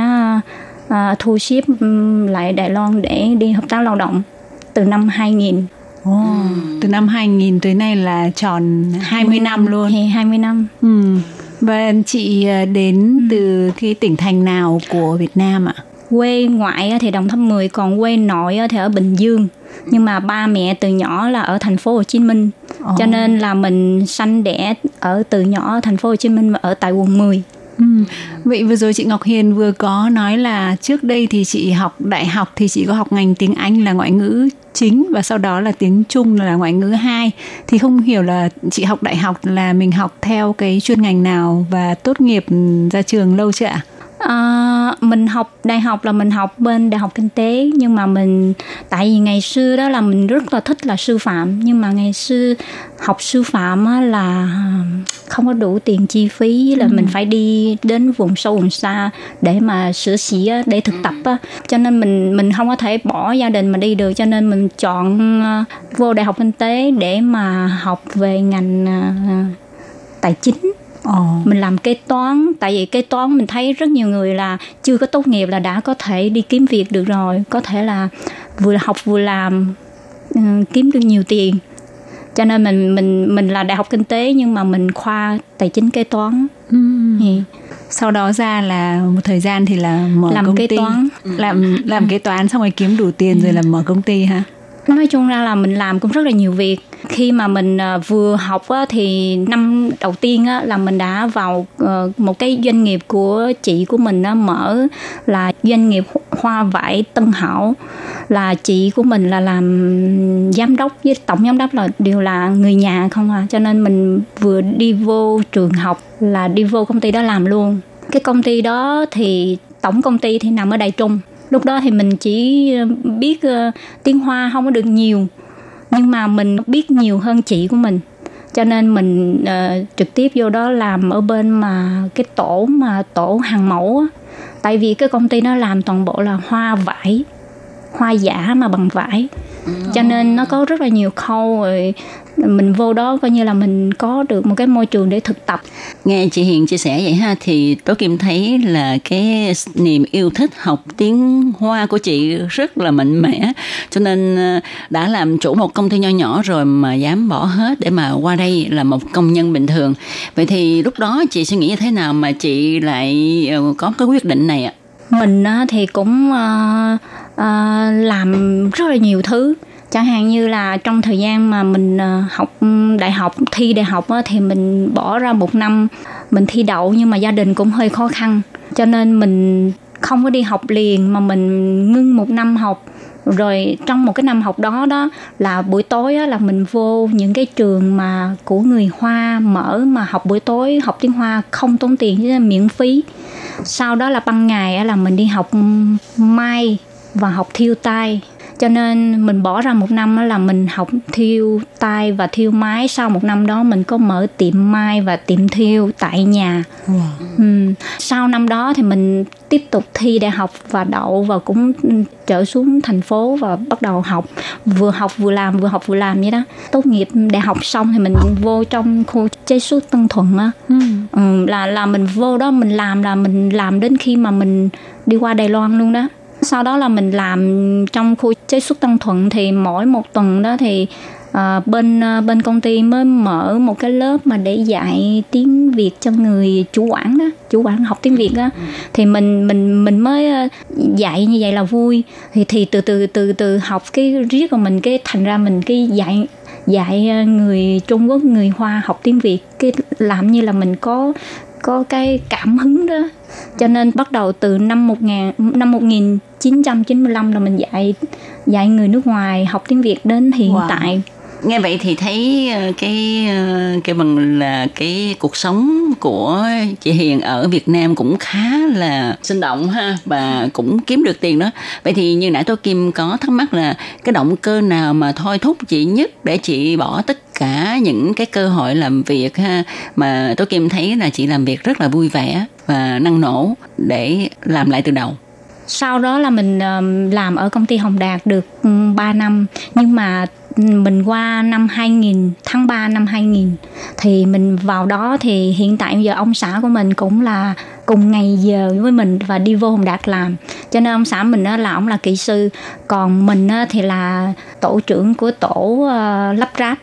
à, thu ừm, lại Đài Loan để đi hợp tác lao động từ năm 2000 Ồ, từ năm 2000 tới nay là tròn 20 năm luôn. Thì 20 năm Ừ. Và chị à, đến từ cái tỉnh thành nào của Việt Nam ạ? quê ngoại thì Đồng Tháp 10 còn quê nội thì ở Bình Dương nhưng mà ba mẹ từ nhỏ là ở thành phố Hồ Chí Minh Ồ. cho nên là mình sanh đẻ ở từ nhỏ ở thành phố Hồ Chí Minh và ở tại quận 10 Ừ. Vậy vừa rồi chị Ngọc Hiền vừa có nói là trước đây thì chị học đại học thì chị có học ngành tiếng Anh là ngoại ngữ chính và sau đó là tiếng Trung là ngoại ngữ hai thì không hiểu là chị học đại học là mình học theo cái chuyên ngành nào và tốt nghiệp ra trường lâu chưa ạ? À, mình học đại học là mình học bên đại học kinh tế nhưng mà mình tại vì ngày xưa đó là mình rất là thích là sư phạm nhưng mà ngày xưa học sư phạm á, là không có đủ tiền chi phí là ừ. mình phải đi đến vùng sâu vùng xa để mà sửa á, để thực tập á. cho nên mình mình không có thể bỏ gia đình mà đi được cho nên mình chọn uh, vô đại học kinh tế để mà học về ngành tài chính Ồ. mình làm kế toán tại vì kế toán mình thấy rất nhiều người là chưa có tốt nghiệp là đã có thể đi kiếm việc được rồi có thể là vừa học vừa làm uh, kiếm được nhiều tiền cho nên mình mình mình là đại học kinh tế nhưng mà mình khoa tài chính kế toán ừ. Yeah. sau đó ra là một thời gian thì là mở làm công kế ty toán làm làm kế toán xong rồi kiếm đủ tiền ừ. rồi là mở công ty ha nói chung ra là mình làm cũng rất là nhiều việc. Khi mà mình ờ, vừa học thì năm đầu tiên là mình đã vào ờ, một cái doanh nghiệp của chị của mình mở là doanh nghiệp hoa vải Tân Hảo. Là chị của mình là làm giám đốc với tổng giám đốc là đều là người nhà không à. Cho nên mình vừa đi vô trường học là đi vô công ty đó làm luôn. Cái công ty đó thì tổng công ty thì nằm ở Đài Trung lúc đó thì mình chỉ ờ, biết uh, tiếng hoa không có được nhiều nhưng mà mình biết nhiều hơn chị của mình. Cho nên mình uh, trực tiếp vô đó làm ở bên mà cái tổ mà tổ hàng mẫu á. Tại vì cái công ty nó làm toàn bộ là hoa vải hoa giả mà bằng vải cho nên nó có rất là nhiều khâu rồi mình vô đó coi như là mình có được một cái môi trường để thực tập. Nghe chị Hiền chia sẻ vậy ha thì Tố Kim thấy là cái niềm yêu thích học tiếng Hoa của chị rất là mạnh mẽ. Cho nên ờ, đã làm chủ một công ty nho nhỏ rồi mà dám bỏ hết để mà qua đây là một công nhân bình thường. Vậy thì lúc đó chị suy nghĩ như thế nào mà chị lại ờ, có cái quyết định này ạ? Mình thì cũng uh, làm rất là nhiều thứ. Chẳng hạn như là trong thời gian mà mình ờ, học ừ, đại học thi đại học thì mình bỏ ra một năm mình thi đậu nhưng mà gia đình cũng hơi khó khăn. Cho nên mình không có đi học liền mà mình ngưng một năm học. Rồi trong một cái năm học đó đó là buổi tối á, là mình vô những cái trường mà của người hoa mở mà học buổi tối học tiếng hoa không tốn tiền chứ miễn phí. Sau đó là ban ngày á, là mình đi học ừ, may và học thiêu tay cho nên mình bỏ ra một năm là mình học thiêu tay và thiêu máy sau một năm đó mình có mở tiệm mai và tiệm thiêu tại nhà wow. ừ. sau năm đó thì mình tiếp tục thi đại học và đậu và cũng trở xuống thành phố và bắt đầu học vừa học vừa làm vừa học vừa làm vậy đó tốt nghiệp đại học xong thì mình vô trong khu chế xuất tân thuận á ừ. ừ, là là mình vô đó mình làm là mình làm đến khi mà mình đi qua đài loan luôn đó sau đó là mình làm trong khu chế xuất Tân Thuận thì mỗi một tuần đó thì à, bên à, bên công ty mới mở một cái lớp mà để dạy tiếng Việt cho người chủ quản đó chủ quản học tiếng Việt đó. Thì mình mình mình mới à, dạy như vậy là vui. Thì thì từ từ từ từ học cái riết của mình cái thành ra mình cái dạy dạy người Trung Quốc người Hoa học tiếng Việt. Cái làm như là mình có có cái cảm hứng đó. Cho nên bắt đầu từ năm 1000 năm 1995 là mình dạy dạy người nước ngoài học tiếng Việt đến hiện wow. tại. Nghe vậy thì thấy ờ, cái ờ, cái bằng là cái cuộc sống của chị Hiền ở Việt Nam cũng khá là sinh động ha và cũng kiếm được tiền đó. Vậy thì như nãy tôi Kim có thắc mắc là cái động cơ nào mà thôi thúc chị nhất để chị bỏ tất cả những cái cơ hội làm việc ha, mà tôi Kim thấy là chị làm việc rất là vui vẻ và năng nổ để làm lại từ đầu. Sau đó là mình làm ở công ty Hồng Đạt được 3 năm. Nhưng mà mình qua năm 2000 tháng 3 năm 2000 thì mình vào đó thì hiện tại bây giờ ông xã của mình cũng là cùng ngày giờ với mình và đi vô Hồng Đạt làm. Cho nên ông xã mình là ông là kỹ sư. Còn mình thì là tổ trưởng của tổ ờ, lắp ráp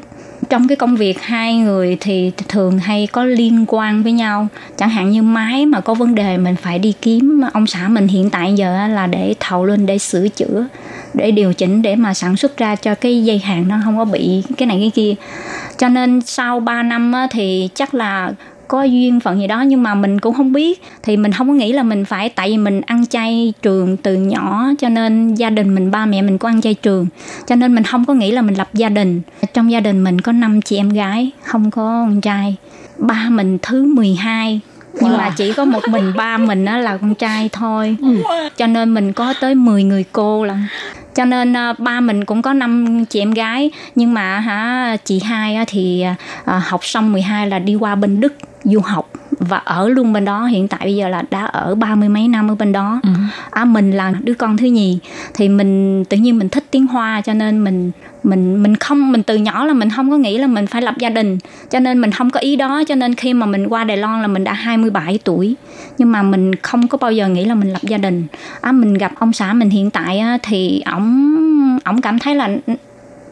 trong cái công việc hai người thì thường hay có liên quan với nhau. Chẳng hạn như máy mà có vấn đề mình phải đi kiếm ông xã mình hiện tại giờ là để thầu lên để sửa chữa, để điều chỉnh để mà sản xuất ra cho cái dây hàng nó không có bị cái này cái kia. Cho nên sau 3 năm thì chắc là có duyên phận gì đó nhưng mà mình cũng không biết. Thì mình không có nghĩ là mình phải tại vì mình ăn chay trường từ nhỏ cho nên gia đình mình ba mẹ mình có ăn chay trường. Cho nên mình không có nghĩ là mình lập gia đình. Trong gia đình mình có năm chị em gái không có con trai. Ba mình thứ 12 yeah. nhưng mà chỉ có một mình ba mình á là con trai thôi. Cho nên mình có tới 10 người cô là cho nên à, ba mình cũng có năm chị em gái. Nhưng mà hả chị hai á, thì à, học xong 12 là đi qua bên Đức du học và ở luôn bên đó. Hiện tại bây giờ là đã ở ba mươi mấy năm ở bên đó. Ừ. à, mình là đứa con thứ nhì thì mình tự nhiên mình thích tiếng hoa cho nên mình mình mình không mình từ nhỏ là mình không có nghĩ là mình phải lập gia đình cho nên mình không có ý đó. Cho nên khi mà mình qua Đài Loan là mình đã 27 tuổi nhưng mà mình không có bao giờ nghĩ là mình lập gia đình. À, mình gặp ông xã mình hiện tại á, thì ổng ổng cảm thấy là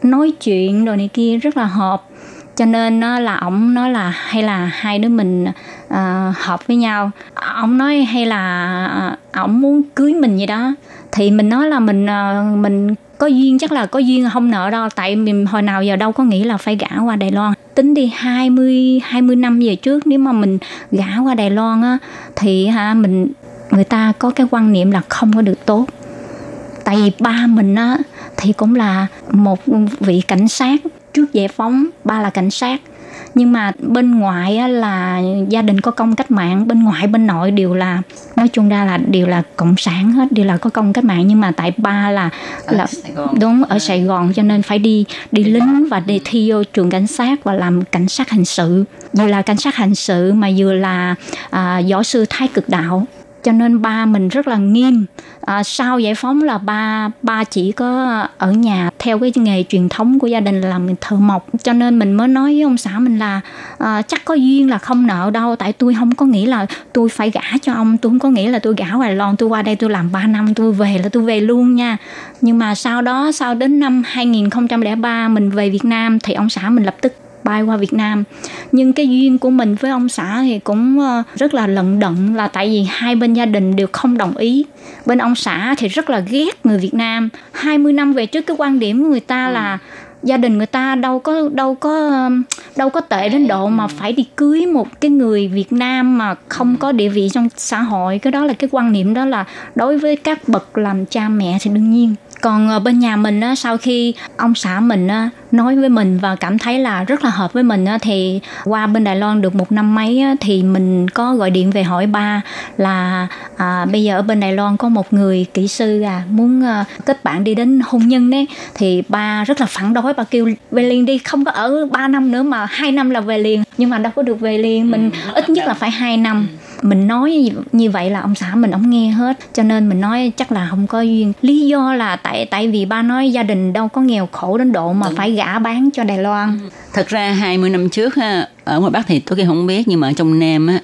nói chuyện rồi này kia rất là hợp cho nên nó là ổng nói là hay là hai đứa mình à, hợp với nhau. Ổng nói hay là à, ổng muốn cưới mình gì đó. Thì mình nói là mình à, mình có duyên chắc là có duyên không nợ đâu. Tại mình hồi nào giờ đâu có nghĩ là phải gả qua Đài Loan. Tính đi 20 20 năm về trước nếu mà mình gả qua Đài Loan á thì ha mình người ta có cái quan niệm là không có được tốt. Tại vì ba mình á thì cũng là một vị cảnh sát trước giải phóng ba là cảnh sát. Nhưng mà bên ngoại là gia đình có công cách mạng bên ngoại bên nội đều là nói chung ra là đều là cộng sản hết đều là có công cách mạng. Nhưng mà tại ba là Ở là Sài Gòn. đúng ở Sài Gòn cho nên phải đi đi lính và đi thi vô trường cảnh sát và làm cảnh sát hình sự. Vừa là cảnh sát hình sự mà vừa là à, võ sư thái cực đạo cho nên ba mình rất là nghiêm. À, sau giải phóng là ba ba chỉ có ở nhà theo cái nghề truyền thống của gia đình là làm thợ mộc. Cho nên mình mới nói với ông xã mình là à, chắc có duyên là không nợ đâu tại tôi không có nghĩ là tôi phải gả cho ông tôi không có nghĩ là tôi gả Hoài Loan tôi qua đây tôi làm 3 năm tôi về là tôi về luôn nha. Nhưng mà sau đó sau đến năm 2003 mình về Việt Nam thì ông xã mình lập tức bay qua Việt Nam. Nhưng cái duyên của mình với ông xã thì cũng ờ, rất là lận đận là tại vì hai bên gia đình đều không đồng ý. Bên ông xã thì rất là ghét người Việt Nam. 20 năm về trước cái quan điểm của người ta là gia đình người ta đâu có đâu có um, đâu có tệ đến độ mà phải đi cưới một cái người Việt Nam mà không có địa vị trong xã hội. Cái đó là cái quan niệm đó là đối với các bậc làm cha mẹ thì đương nhiên. Còn ở bên nhà mình á, sau khi ông xã mình á, nói với mình và cảm thấy là rất là hợp với mình thì qua bên Đài Loan được một năm mấy thì mình có gọi điện về hỏi ba là à, bây giờ ở bên Đài Loan có một người kỹ sư à muốn à, kết bạn đi đến hôn nhân đấy thì ba rất là phản đối ba kêu về liền đi không có ở 3 năm nữa mà hai năm là về liền. Nhưng mà đâu có được về liền mình ít nhất là phải hai năm. Mình nói như- như vậy là ông xã mình ông nghe hết cho nên mình nói chắc là không có duyên. Lý do là tại tại vì ba nói gia đình đâu có nghèo khổ đến độ mà phải gả bán cho Đài Loan. Thật ra 20 năm trước ha, ở ngoài Bắc thì tôi kia không biết nhưng mà ở trong Nam á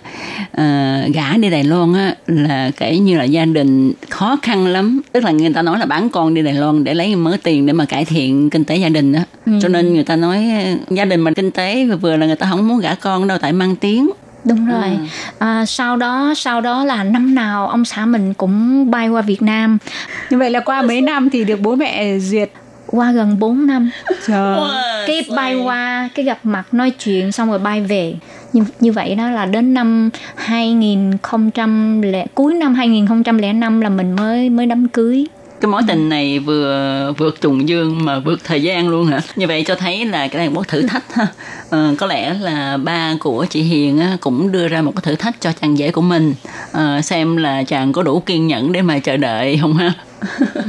ờ, gả đi Đài Loan á là kể như là gia đình khó khăn lắm, tức là người ta nói là bán con đi Đài Loan để lấy mớ tiền để mà cải thiện kinh tế gia đình á. Cho nên người ta nói ờ, gia đình mình kinh tế vừa là người ta không muốn gả con đâu tại mang tiếng. đúng rồi. À, sau đó sau đó là năm nào ông xã mình cũng bay qua Việt Nam. Như vậy là qua mấy năm thì được bố mẹ duyệt qua gần 4 năm. Trời cái bay qua cái gặp mặt nói chuyện xong rồi bay về. Như, như vậy đó là đến năm 2000 lẻ, cuối năm 2005 là mình mới mới đám cưới cái mối tình này vừa vượt trùng dương mà vượt thời gian luôn hả? Như vậy cho thấy là cái này một thử thách ha. Ờ, có lẽ là ba của chị Hiền á, cũng đưa ra một cái thử thách cho chàng rể của mình. Ờ, xem là chàng có đủ kiên nhẫn để mà chờ đợi không ha?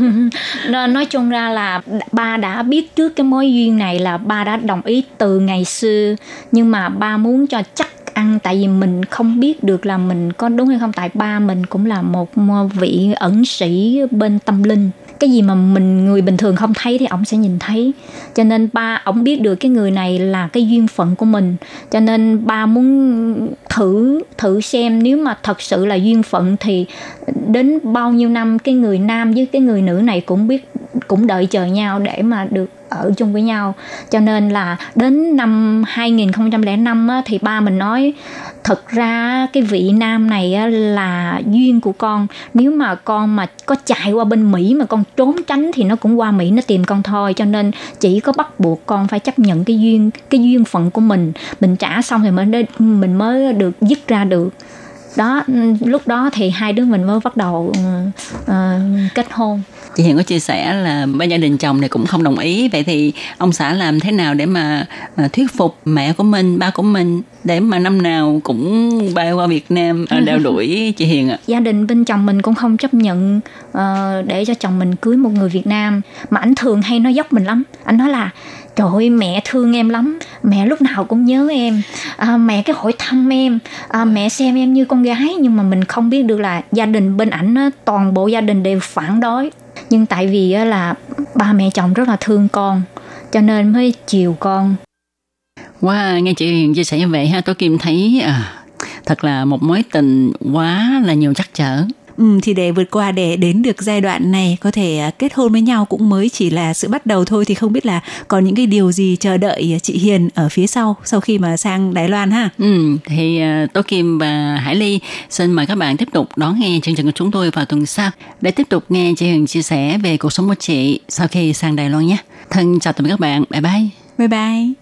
Nên nói chung ra là ba đã biết trước cái mối duyên này là ba đã đồng ý từ ngày xưa nhưng mà ba muốn cho chắc ăn, tại vì mình không biết được là mình có đúng hay không. Tại ba mình cũng là một vị ẩn sĩ bên tâm linh. Cái gì mà mình, người bình thường không thấy thì ổng sẽ nhìn thấy. Cho nên ba, ổng biết được cái người này là cái duyên phận của mình. Cho nên ba muốn thử thử xem nếu mà thật sự là duyên phận thì đến bao nhiêu năm cái người nam với cái người nữ này cũng biết, cũng đợi chờ nhau để mà được ở chung với nhau. Cho nên là đến năm 2005 á, thì ba mình nói thật ra cái vị nam này á, là duyên của con. Nếu mà con mà có chạy qua bên Mỹ mà con trốn tránh thì nó cũng qua Mỹ nó tìm con thôi. Cho nên chỉ có bắt buộc con phải chấp nhận cái duyên cái duyên phận của mình. Mình trả xong thì mới mình mới được dứt ra được. Đó lúc đó thì hai đứa mình mới bắt đầu uh, kết hôn chị Hiền có chia sẻ là bên gia đình chồng này cũng không đồng ý. Vậy thì ông xã làm thế nào để mà à, thuyết phục mẹ của mình ba của mình để mà năm nào cũng bay qua Việt Nam à, đeo đuổi chị Hiền ạ? Gia đình bên chồng mình cũng không chấp nhận uh, để cho chồng mình cưới một người Việt Nam. Mà ảnh thường hay nói dốc mình lắm. Anh nói là trời ơi mẹ thương em lắm. Mẹ lúc nào cũng nhớ em. À, mẹ cái hỏi thăm em. À, mẹ xem em như con gái. Nhưng mà mình không biết được là gia đình bên ảnh toàn bộ gia đình đều phản đối nhưng tại vì là ba mẹ chồng rất là thương con cho nên mới chiều con Wow, nghe chị chia sẻ như vậy ha, tôi Kim thấy à, thật là một mối tình quá là nhiều trắc trở. Ừ, thì để vượt qua để đến được giai đoạn này có thể à, kết hôn với nhau cũng mới chỉ là sự bắt đầu thôi thì không biết là còn những cái điều gì chờ đợi chị Hiền ở phía sau sau khi mà sang Đài Loan ha. Ừ, thì uh, Tố Kim và Hải Ly xin mời các bạn tiếp tục đón nghe chương trình của chúng tôi vào tuần sau để tiếp tục nghe chị Hiền chia sẻ về cuộc sống của chị sau khi sang Đài Loan nhé. Thân chào tạm biệt các bạn, bye bye. Bye bye.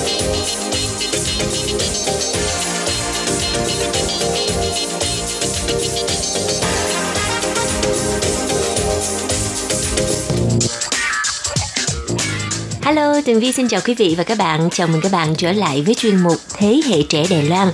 Hello, Tường Vi xin chào quý vị và các bạn. Chào mừng các bạn trở lại với chuyên mục Thế hệ trẻ Đài Loan.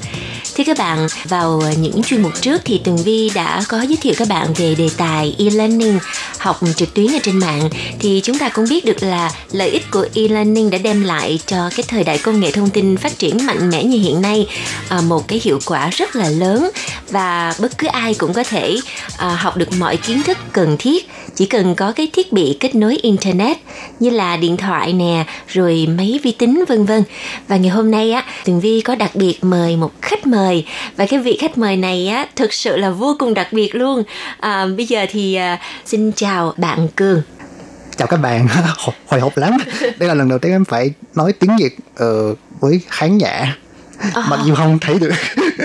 Thưa các bạn, vào những chuyên mục trước thì Tường Vi đã có giới thiệu các bạn về đề tài e-learning, học trực tuyến ở trên mạng. Thì chúng ta cũng biết được là lợi ích của e-learning đã đem lại cho cái thời đại công nghệ thông tin phát triển mạnh mẽ như hiện nay à, một cái hiệu quả rất là lớn và bất cứ ai cũng có thể à, học được mọi kiến thức cần thiết chỉ cần có cái thiết bị kết nối internet như là điện thoại nè rồi máy vi tính vân vân. Và ngày hôm nay á tường vi có đặc biệt mời một khách mời. Và cái vị khách mời này á thực sự là vô cùng đặc biệt luôn. À, bây giờ thì à, xin chào bạn cường. Chào các bạn. Hồi- hộp lắm. Đây là lần đầu tiên em phải nói tiếng việt ờ, với khán giả. Mặc dù không thấy được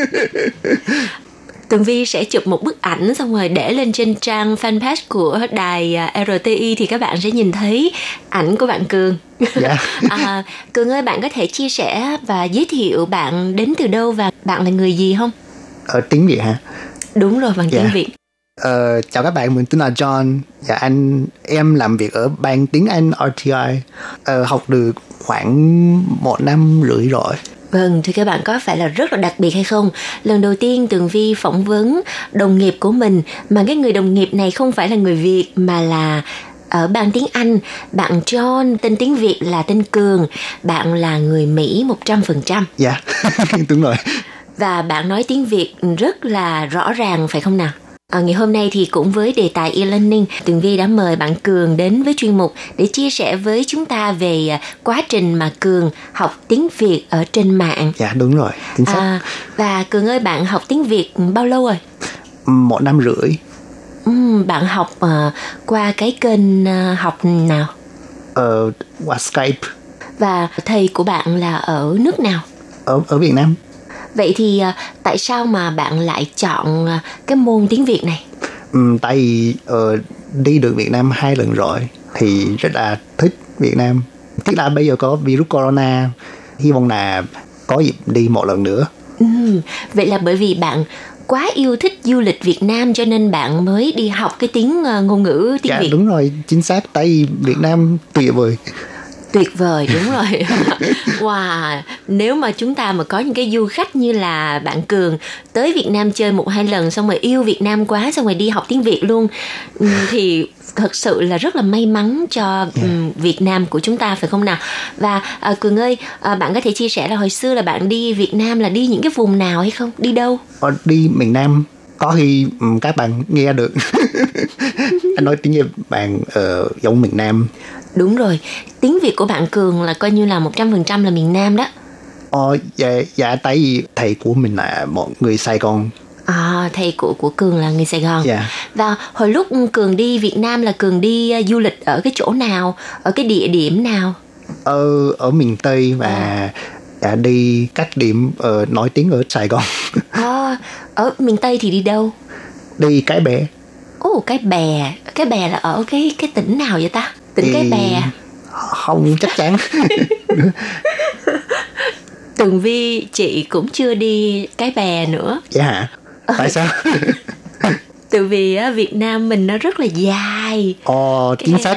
Tường Vi sẽ chụp một bức ảnh xong rồi để lên trên trang fanpage của đài à, RTI thì các bạn sẽ nhìn thấy ảnh của bạn Cường. dạ à, Cường ơi bạn có thể chia sẻ và giới thiệu bạn đến từ đâu và bạn là người gì không? ở tiếng việt hả Đúng rồi bằng tiếng Dạ. Việt. Ờ, chào các bạn mình tên là John dạ anh em làm việc ở ban tiếng Anh RTI Ờ, học được khoảng một năm rưỡi rồi Vâng, thưa các bạn có phải là rất là đặc biệt hay không? Lần đầu tiên Tường Vi phỏng vấn đồng nghiệp của mình mà cái người đồng nghiệp này không phải là người Việt mà là ở ban tiếng Anh, bạn John tên tiếng Việt là tên Cường, bạn là người Mỹ 100% dạ đúng rồi và bạn nói tiếng Việt rất là rõ ràng phải không nào? À, ngày hôm nay thì cũng với đề tài e-learning, Tường Vi đã mời bạn Cường đến với chuyên mục để chia sẻ với chúng ta về à, quá trình mà Cường học tiếng Việt ở trên mạng. dạ đúng rồi chính xác À, và Cường ơi bạn học tiếng Việt bao lâu rồi? một năm rưỡi Ừm, bạn học à, qua cái kênh à, học nào? ờ, qua Skype Và thầy của bạn là ở nước nào? ở ở Việt Nam Vậy thì à, tại sao mà bạn lại chọn à, cái môn tiếng Việt này? Ừm, tại vì ờ, đi được Việt Nam hai lần rồi thì rất là thích Việt Nam tiếc là bây giờ có virus corona hy vọng là có dịp đi một lần nữa Ừm, vậy là bởi vì bạn quá yêu thích du lịch Việt Nam cho nên bạn mới đi học cái tiếng ờ, ngôn ngữ tiếng dạ Việt. đúng rồi chính xác tại vì Việt Nam tuyệt vời tuyệt vời đúng rồi. Wow nếu mà chúng ta mà có những cái du khách như là bạn cường tới việt nam chơi một hai lần xong rồi yêu việt nam quá xong rồi đi học tiếng việt luôn ừ, thì thật sự là rất là may mắn cho um, Việt Nam của chúng ta phải không nào? Và à, Cường ơi à, bạn có thể chia sẻ là hồi xưa là bạn đi Việt Nam là đi những cái vùng nào hay không? Đi đâu? Ờ, đi miền Nam. Có khi ừm, các bạn nghe được. Anh nói tiếng Nhật bạn ở giống miền Nam đúng rồi tiếng Việt của bạn Cường là coi như là 100% là miền Nam đó Ờ, dạ, dạ tại vì thầy của mình là một người Sài Gòn À, thầy của của Cường là người Sài Gòn. Dạ. Và hồi lúc Cường đi Việt Nam là Cường đi uh, du lịch ở cái chỗ nào, ở cái địa điểm nào? ở ở miền Tây và dạ, đi các điểm ờ, nổi tiếng ở Sài Gòn À, ở miền Tây thì đi đâu? đi cái bé Ồ, cái bè, cái bè là ở cái cái tỉnh nào vậy ta? Tỉnh cái bè. không chắc chắn Tường Vi chị cũng chưa đi cái bè nữa. dạ hả tại sao Từ vì á, Việt Nam mình nó rất là dài. Ồ, chính xác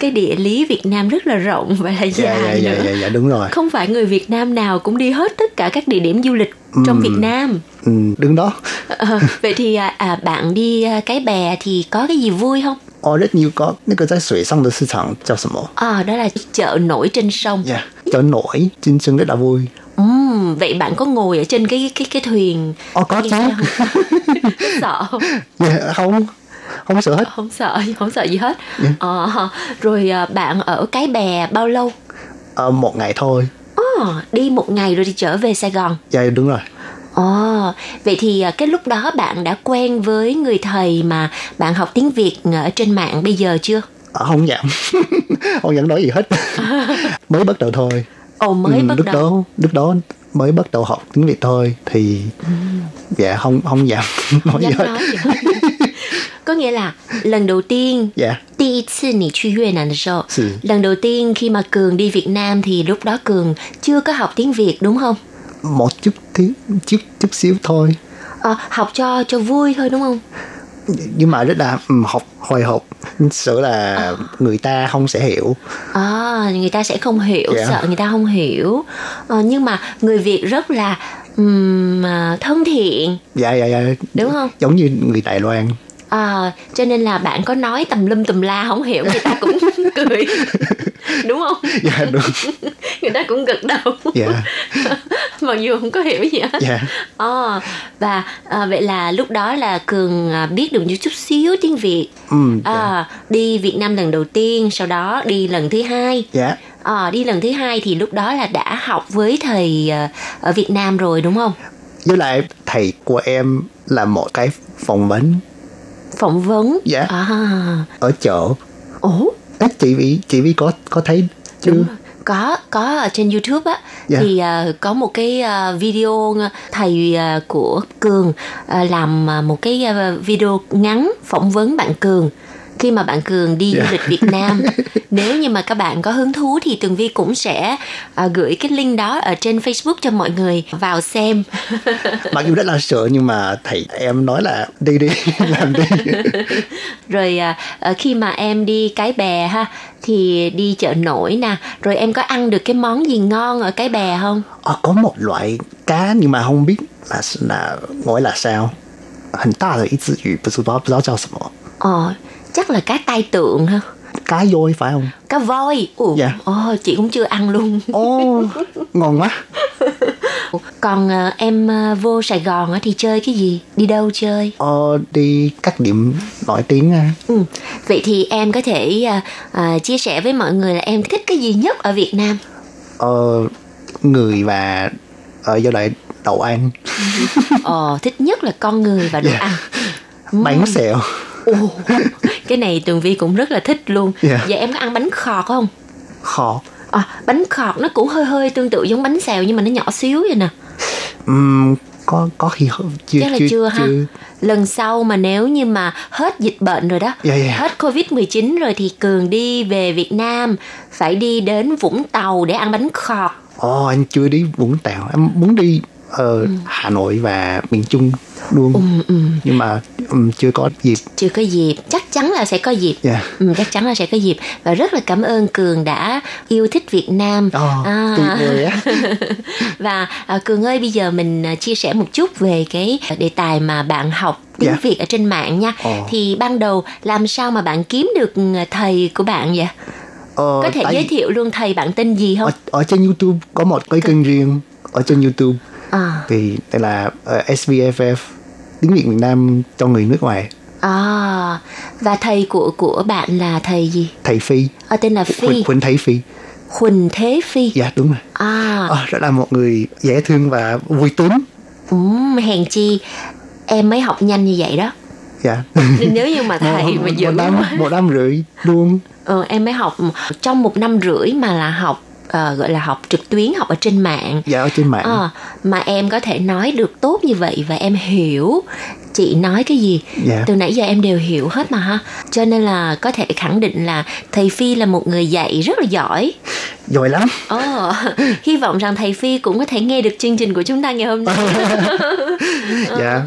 Cái địa lý Việt Nam rất là rộng và là dạ dài dạ dạ nữa. dạ dạ đúng rồi Không phải người Việt Nam nào cũng đi hết tất cả các địa điểm du lịch trong Việt Nam. ừ, đứng đó Ờ, vậy thì à, à, bạn đi à, cái bè thì có cái gì vui không? Ồ, rất nhiều có 那个在水上的市场叫什么 À, đó là chợ nổi trên sông. dạ chợ nổi chính chân rất là vui Ừm, vậy bạn có ngồi ở trên cái cái cái thuyền? Ồ, có Đi chứ. không? sợ không? dạ không không sợ hết Không sợ, không sợ gì hết. Dạ. Ờ, rồi à, bạn ở cái bè bao lâu? ờ, một ngày thôi Ờ, đi một ngày rồi thì trở về Sài Gòn. dạ đúng rồi Ồ, vậy thì à, cái lúc đó bạn đã quen với người thầy mà bạn học tiếng Việt ở trên mạng bây giờ chưa? Ờ, không dám không dám nói gì hết mới bắt đầu thôi Ồ, mới Ừ, bắt lúc đầu. đó lúc đó mới bắt đầu học tiếng việt thôi thì dạ không không dám nói gì dám hết nói gì hết. Có nghĩa là lần đầu tiên dạ 第一次你去越南的时候 是 lần đầu tiên khi mà cường đi Việt Nam thì lúc đó cường chưa có học tiếng Việt đúng không Một chút tiếng chút chút xíu thôi. Ờ, học cho cho vui thôi đúng không? Nhưng mà rất là ừ, học hồi hộp sợ là người ta không sẽ hiểu. À, người ta sẽ không hiểu Dạ. sợ người ta không hiểu. Ờ, nhưng mà người Việt rất là à, thân thiện. Dạ dạ dạ. Đúng không? Giống như người Đài Loan À, cho nên là bạn có nói tầm lum tùm la không hiểu người ta cũng cười. Đúng không? Dạ đúng. Người ta cũng gật đầu. Dạ. Mặc dù không có hiểu gì hết. Dạ. Ờ, và à, vậy là lúc đó là cường à, biết được một chút xíu tiếng việt. Ừ dạ. À, đi việt nam lần đầu tiên sau đó đi lần thứ hai. Dạ. À, đi lần thứ hai thì lúc đó là đã học với thầy à, ở việt nam rồi đúng không? Với lại thầy của em là một cái phỏng vấn phỏng vấn. Dạ. à, ở chợ. Ồ Ê, chị Vi chị Vi có có thấy chưa? Đúng rồi. có có ở trên YouTube á. Dạ. thì à, có một cái à, video thầy à, của Cường à, làm à, một cái à, video ngắn phỏng vấn bạn Cường khi mà bạn Cường đi Dạ. du lịch Việt Nam nếu như mà các bạn có hứng thú thì Tường Vi cũng sẽ à, gửi cái link đó ở trên Facebook cho mọi người vào xem mặc dù rất là sợ nhưng mà thầy em nói là đi đi làm đi rồi à, à, khi mà em đi cái bè ha thì đi chợ nổi nè rồi em có ăn được cái món gì ngon ở cái bè không Ờ, có một loại cá nhưng mà không biết là là gọi là sao 很大的一只鱼，不知道不知道叫什么， ờ chắc là cá tai tượng ha cá voi phải không? cá voi Ồ, Dạ. ồ, chị cũng chưa ăn luôn Ồ, ngon quá. còn à, em à, vô Sài Gòn á thì chơi cái gì đi đâu chơi Ờ, đi các điểm nổi tiếng ừ. vậy thì em có thể à, à, chia sẻ với mọi người là em thích cái gì nhất ở Việt Nam Ờ, người và ờ, với lại đậu ăn, ờ thích nhất là con người và đồ Dạ. ăn bánh xèo. Cái này Tường Vi cũng rất là thích luôn Dạ. Vậy em có ăn bánh khọt không? Kho. À, bánh khọt nó cũng hơi hơi tương tự giống bánh xèo nhưng mà nó nhỏ xíu vậy nè Ừm, có có khi không- chưa Chắc là chưa chưa, ha Lần sau mà nếu như mà hết dịch bệnh rồi đó Dạ, dạ. Hết Covid-19 rồi thì Cường đi về Việt Nam Phải đi đến Vũng Tàu để ăn bánh khọt Ồ, anh chưa đi Vũng Tàu, em muốn đi ở Hà Nội và miền Trung luôn Ừ, ừ. nhưng mà ừm, chưa có dịp. Chưa có dịp. Chắc chắn là sẽ có dịp. Dạ. ừ, chắc chắn là sẽ có dịp. Và rất là cảm ơn cường đã yêu thích việt nam. Ồ, À. tuyệt vời á. và à, cường ơi bây giờ mình à, chia sẻ một chút về cái đề tài mà bạn học tiếng Dạ. việt ở trên mạng nha. Ồ. thì ban đầu làm sao mà bạn kiếm được à, thầy của bạn vậy? Ờ, có thể giới thiệu luôn thầy bạn tên gì không? Ở, ở trên YouTube có một cái kênh riêng. Ở trên YouTube à, thì đây là ờ, SVFF tiếng Việt Việt Nam cho người nước ngoài. À và thầy của của bạn là thầy gì? Thầy Phi. Ở tên là Huỳnh, phi. Huỳnh Thấy Phi. Huỳnh thế phi. Dạ đúng rồi. À. Ờ, rất là một người dễ thương và vui tính ừm, hèn chi em mới học nhanh như vậy đó. Dạ. Nên nếu như mà thầy một, mà một dữ năm một năm rưỡi luôn. Ờ, em mới học trong một năm rưỡi mà là học ờ, gọi là học trực tuyến học ở trên mạng. Dạ ở trên mạng. Ờ, mà em có thể nói được tốt như vậy và em hiểu chị nói cái gì. Dạ. từ nãy giờ em đều hiểu hết mà ha. Cho nên là có thể khẳng định là thầy phi là một người dạy rất là giỏi. Giỏi lắm. Ồ, hy vọng rằng thầy phi cũng có thể nghe được chương trình của chúng ta ngày hôm nay. Dạ.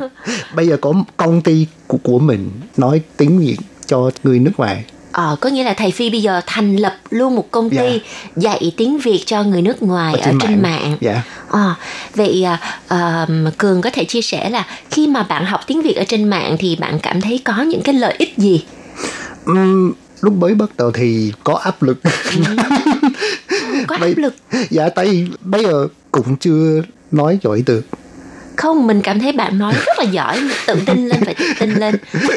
Bây giờ có công ty của, của mình nói tiếng Việt cho người nước ngoài Ờ, có nghĩa là thầy Phi bây giờ thành lập luôn một công ty dạy tiếng Việt cho người nước ngoài ở trên, mạng. dạ. Ờ, vậy à, à, Cường có thể chia sẻ là khi mà bạn học tiếng Việt ở trên mạng thì bạn cảm thấy có những cái lợi ích gì? Ừm, lúc mới bắt đầu thì có áp lực. Có Bây- áp lực. Dạ tại bây giờ cũng chưa nói giỏi được không? Mình cảm thấy bạn nói rất là giỏi, tự tin lên phải tự tin lên.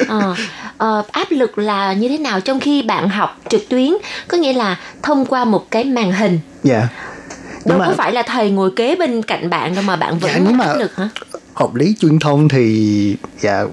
Ờ, ờ, áp lực là như thế nào trong khi bạn học trực tuyến? Có nghĩa là thông qua một cái màn hình. Dạ. Đâu mà- có phải là thầy ngồi kế bên cạnh bạn đâu mà bạn vẫn Dạ, áp lực hả? học lý truyền thông thì dạ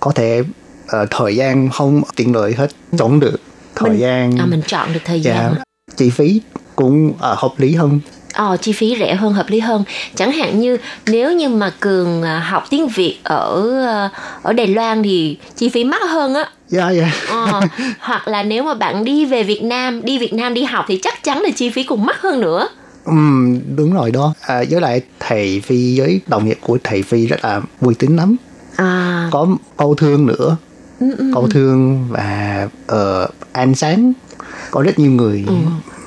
có thể ờ, thời gian không tiện lợi hết chống được thời Mình- gian. À, mình chọn được thời gian dạ chi phí cũng ờ, hợp lý hơn Ờ, chi phí rẻ hơn hợp lý hơn. Chẳng hạn như nếu như mà cường à, học tiếng việt ở à, ở đài loan thì chi phí mắc hơn á. Dạ dạ. Ờ, hoặc là nếu mà bạn đi về việt nam đi việt nam đi học thì chắc chắn là chi phí cũng mắc hơn nữa. Ừm, đúng rồi đó. À, với lại thầy phi với đồng nghiệp của thầy phi rất là vui tính lắm. À. Có câu thương nữa. Ừ, ừ. câu thương và uh, ánh sáng. Có rất nhiều người. Ừ.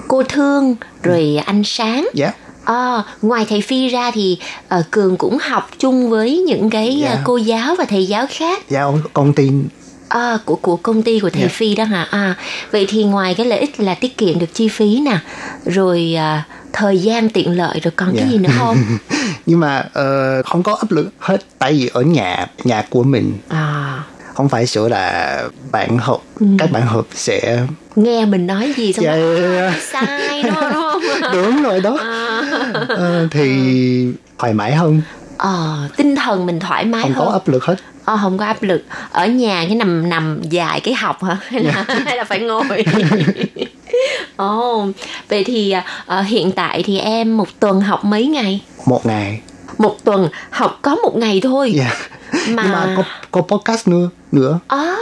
cô thương rồi anh sáng dạ Ờ, ngoài thầy Phi ra thì ờ, Cường cũng học chung với những cái Dạ. à, cô giáo và thầy giáo khác dạ công ty À, của của công ty của thầy Dạ. Phi đó hả? À, vậy thì ngoài cái lợi ích là tiết kiệm được chi phí nè, rồi à, thời gian tiện lợi rồi còn cái Dạ. gì nữa không? nhưng mà ờ, không có áp lực hết tại vì ở nhà nhà của mình À, không phải sửa là bạn học Ừ. các bạn học sẽ nghe mình nói gì xong dạ, rồi, dạ, sai đó đúng không? dạ. đúng rồi đó À, Ờ, thì thoải mái hơn ờ, tinh thần mình thoải mái không có hơn. áp lực hết Ờ, không có áp lực. Ở nhà cái nằm nằm dài cái học hả? Hay là, hay là phải ngồi? Ồ, vậy thì à, hiện tại thì em một tuần học mấy ngày? một ngày Một tuần học có một ngày thôi. dạ mà nhưng mà có có podcast nữa nữa. À,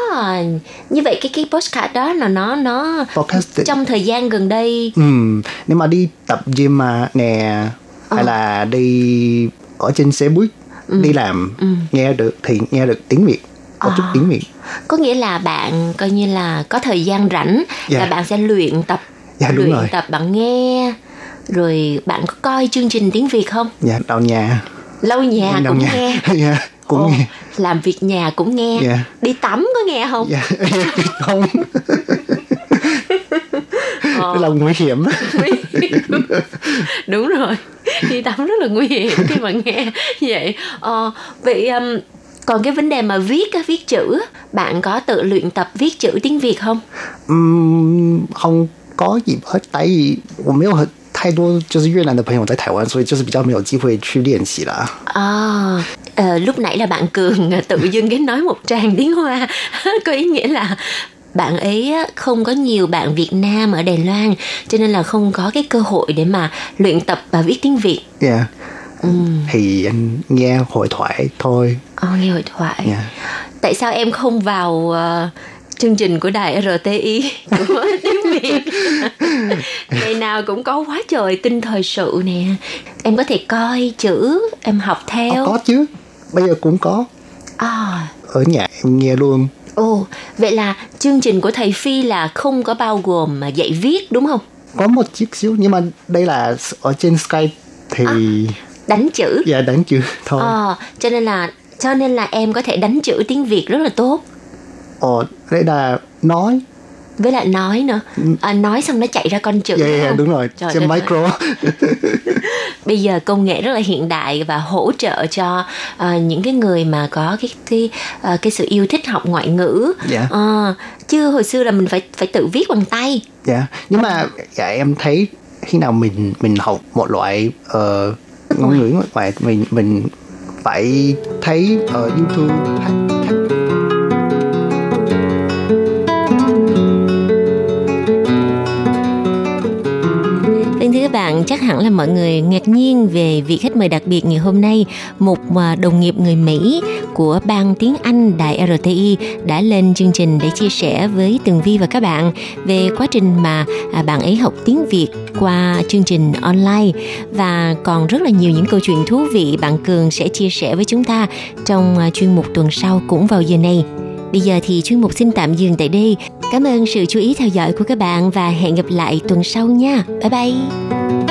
như vậy cái cái postcard đó là nó nó podcast trong thời gian gần đây. Ừm, nếu mà đi tập gym mà nè hay là đi ở trên xe buýt đi làm nghe được thì nghe được tiếng Việt có chút tiếng Việt. có nghĩa là bạn coi như là có thời gian rảnh Dạ. là bạn sẽ luyện tập Dạ, đúng luyện rồi. tập bạn nghe. Rồi bạn có coi chương trình tiếng Việt không? dạ đầu nhà. Lâu nhà đầu cũng nhà. nghe. dạ cũng Ồ, nghe làm việc nhà cũng nghe. Yeah. đi tắm có nghe không? Dạ, yeah. không ờ. là nguy hiểm. Đúng rồi. Đi tắm rất là nguy hiểm khi mà nghe vậy. Ờ, vậy um, còn cái vấn đề mà viết viết chữ bạn có tự luyện tập viết chữ tiếng việt không? Um, không có gì hết. Tại vì nếu 太多就是越南的朋友在台湾，所以就是比较没有机会去练习啦。 À, ờ, lúc nãy là bạn Cường à, tự dưng cái nói một tràng tiếng Hoa có ý nghĩa là bạn ấy á, không có nhiều bạn Việt Nam ở Đài Loan cho nên là không có cái cơ hội để mà luyện tập và viết tiếng Việt. Yeah. Ừ. Thì anh nghe hội thoại thôi. Ờ, nghe hội thoại. Yeah. Tại sao em không vào ờ, chương trình của đài RTI của tiếng Việt. Ngày nào cũng có quá trời tin thời sự nè. Em có thể coi chữ em học theo. Ờ, có chứ. Bây giờ cũng có. À. Ở nhà em nghe luôn. Ồ vậy là chương trình của thầy Phi là không có bao gồm mà dạy viết đúng không? Có một chút xíu nhưng mà đây là ở trên Skype thì đánh chữ. Dạ đánh chữ thôi. Ờ cho nên là cho nên là em có thể đánh chữ tiếng Việt rất là tốt ờ đây là nói. Với lại nói nữa. À, nói xong nó chạy ra con chữ dạ không? đúng rồi. Trời trên micro. bây giờ công nghệ rất là hiện đại và hỗ trợ cho ờ, những cái người mà có cái cái ờ, cái sự yêu thích học ngoại ngữ. Dạ. Ờ, chứ hồi xưa là mình phải phải tự viết bằng tay. Dạ. Nhưng mà dạ em thấy khi nào mình mình học một loại ờ, ngôn ngữ ngoài mình mình phải thấy ở YouTube bạn, chắc hẳn là mọi người ngạc nhiên về vị khách mời đặc biệt ngày hôm nay, một à, đồng nghiệp người Mỹ của ban tiếng Anh đại RTI đã lên chương trình để chia sẻ với Tường Vi và các bạn về quá trình mà à, bạn ấy học tiếng Việt qua chương trình online và còn rất là nhiều những câu chuyện thú vị bạn Cường sẽ chia sẻ với chúng ta trong à, chuyên mục tuần sau cũng vào giờ này. Bây giờ thì chuyên mục xin tạm dừng tại đây. Cảm ơn sự chú ý theo dõi của các bạn và hẹn gặp lại tuần sau nha. Bye bye.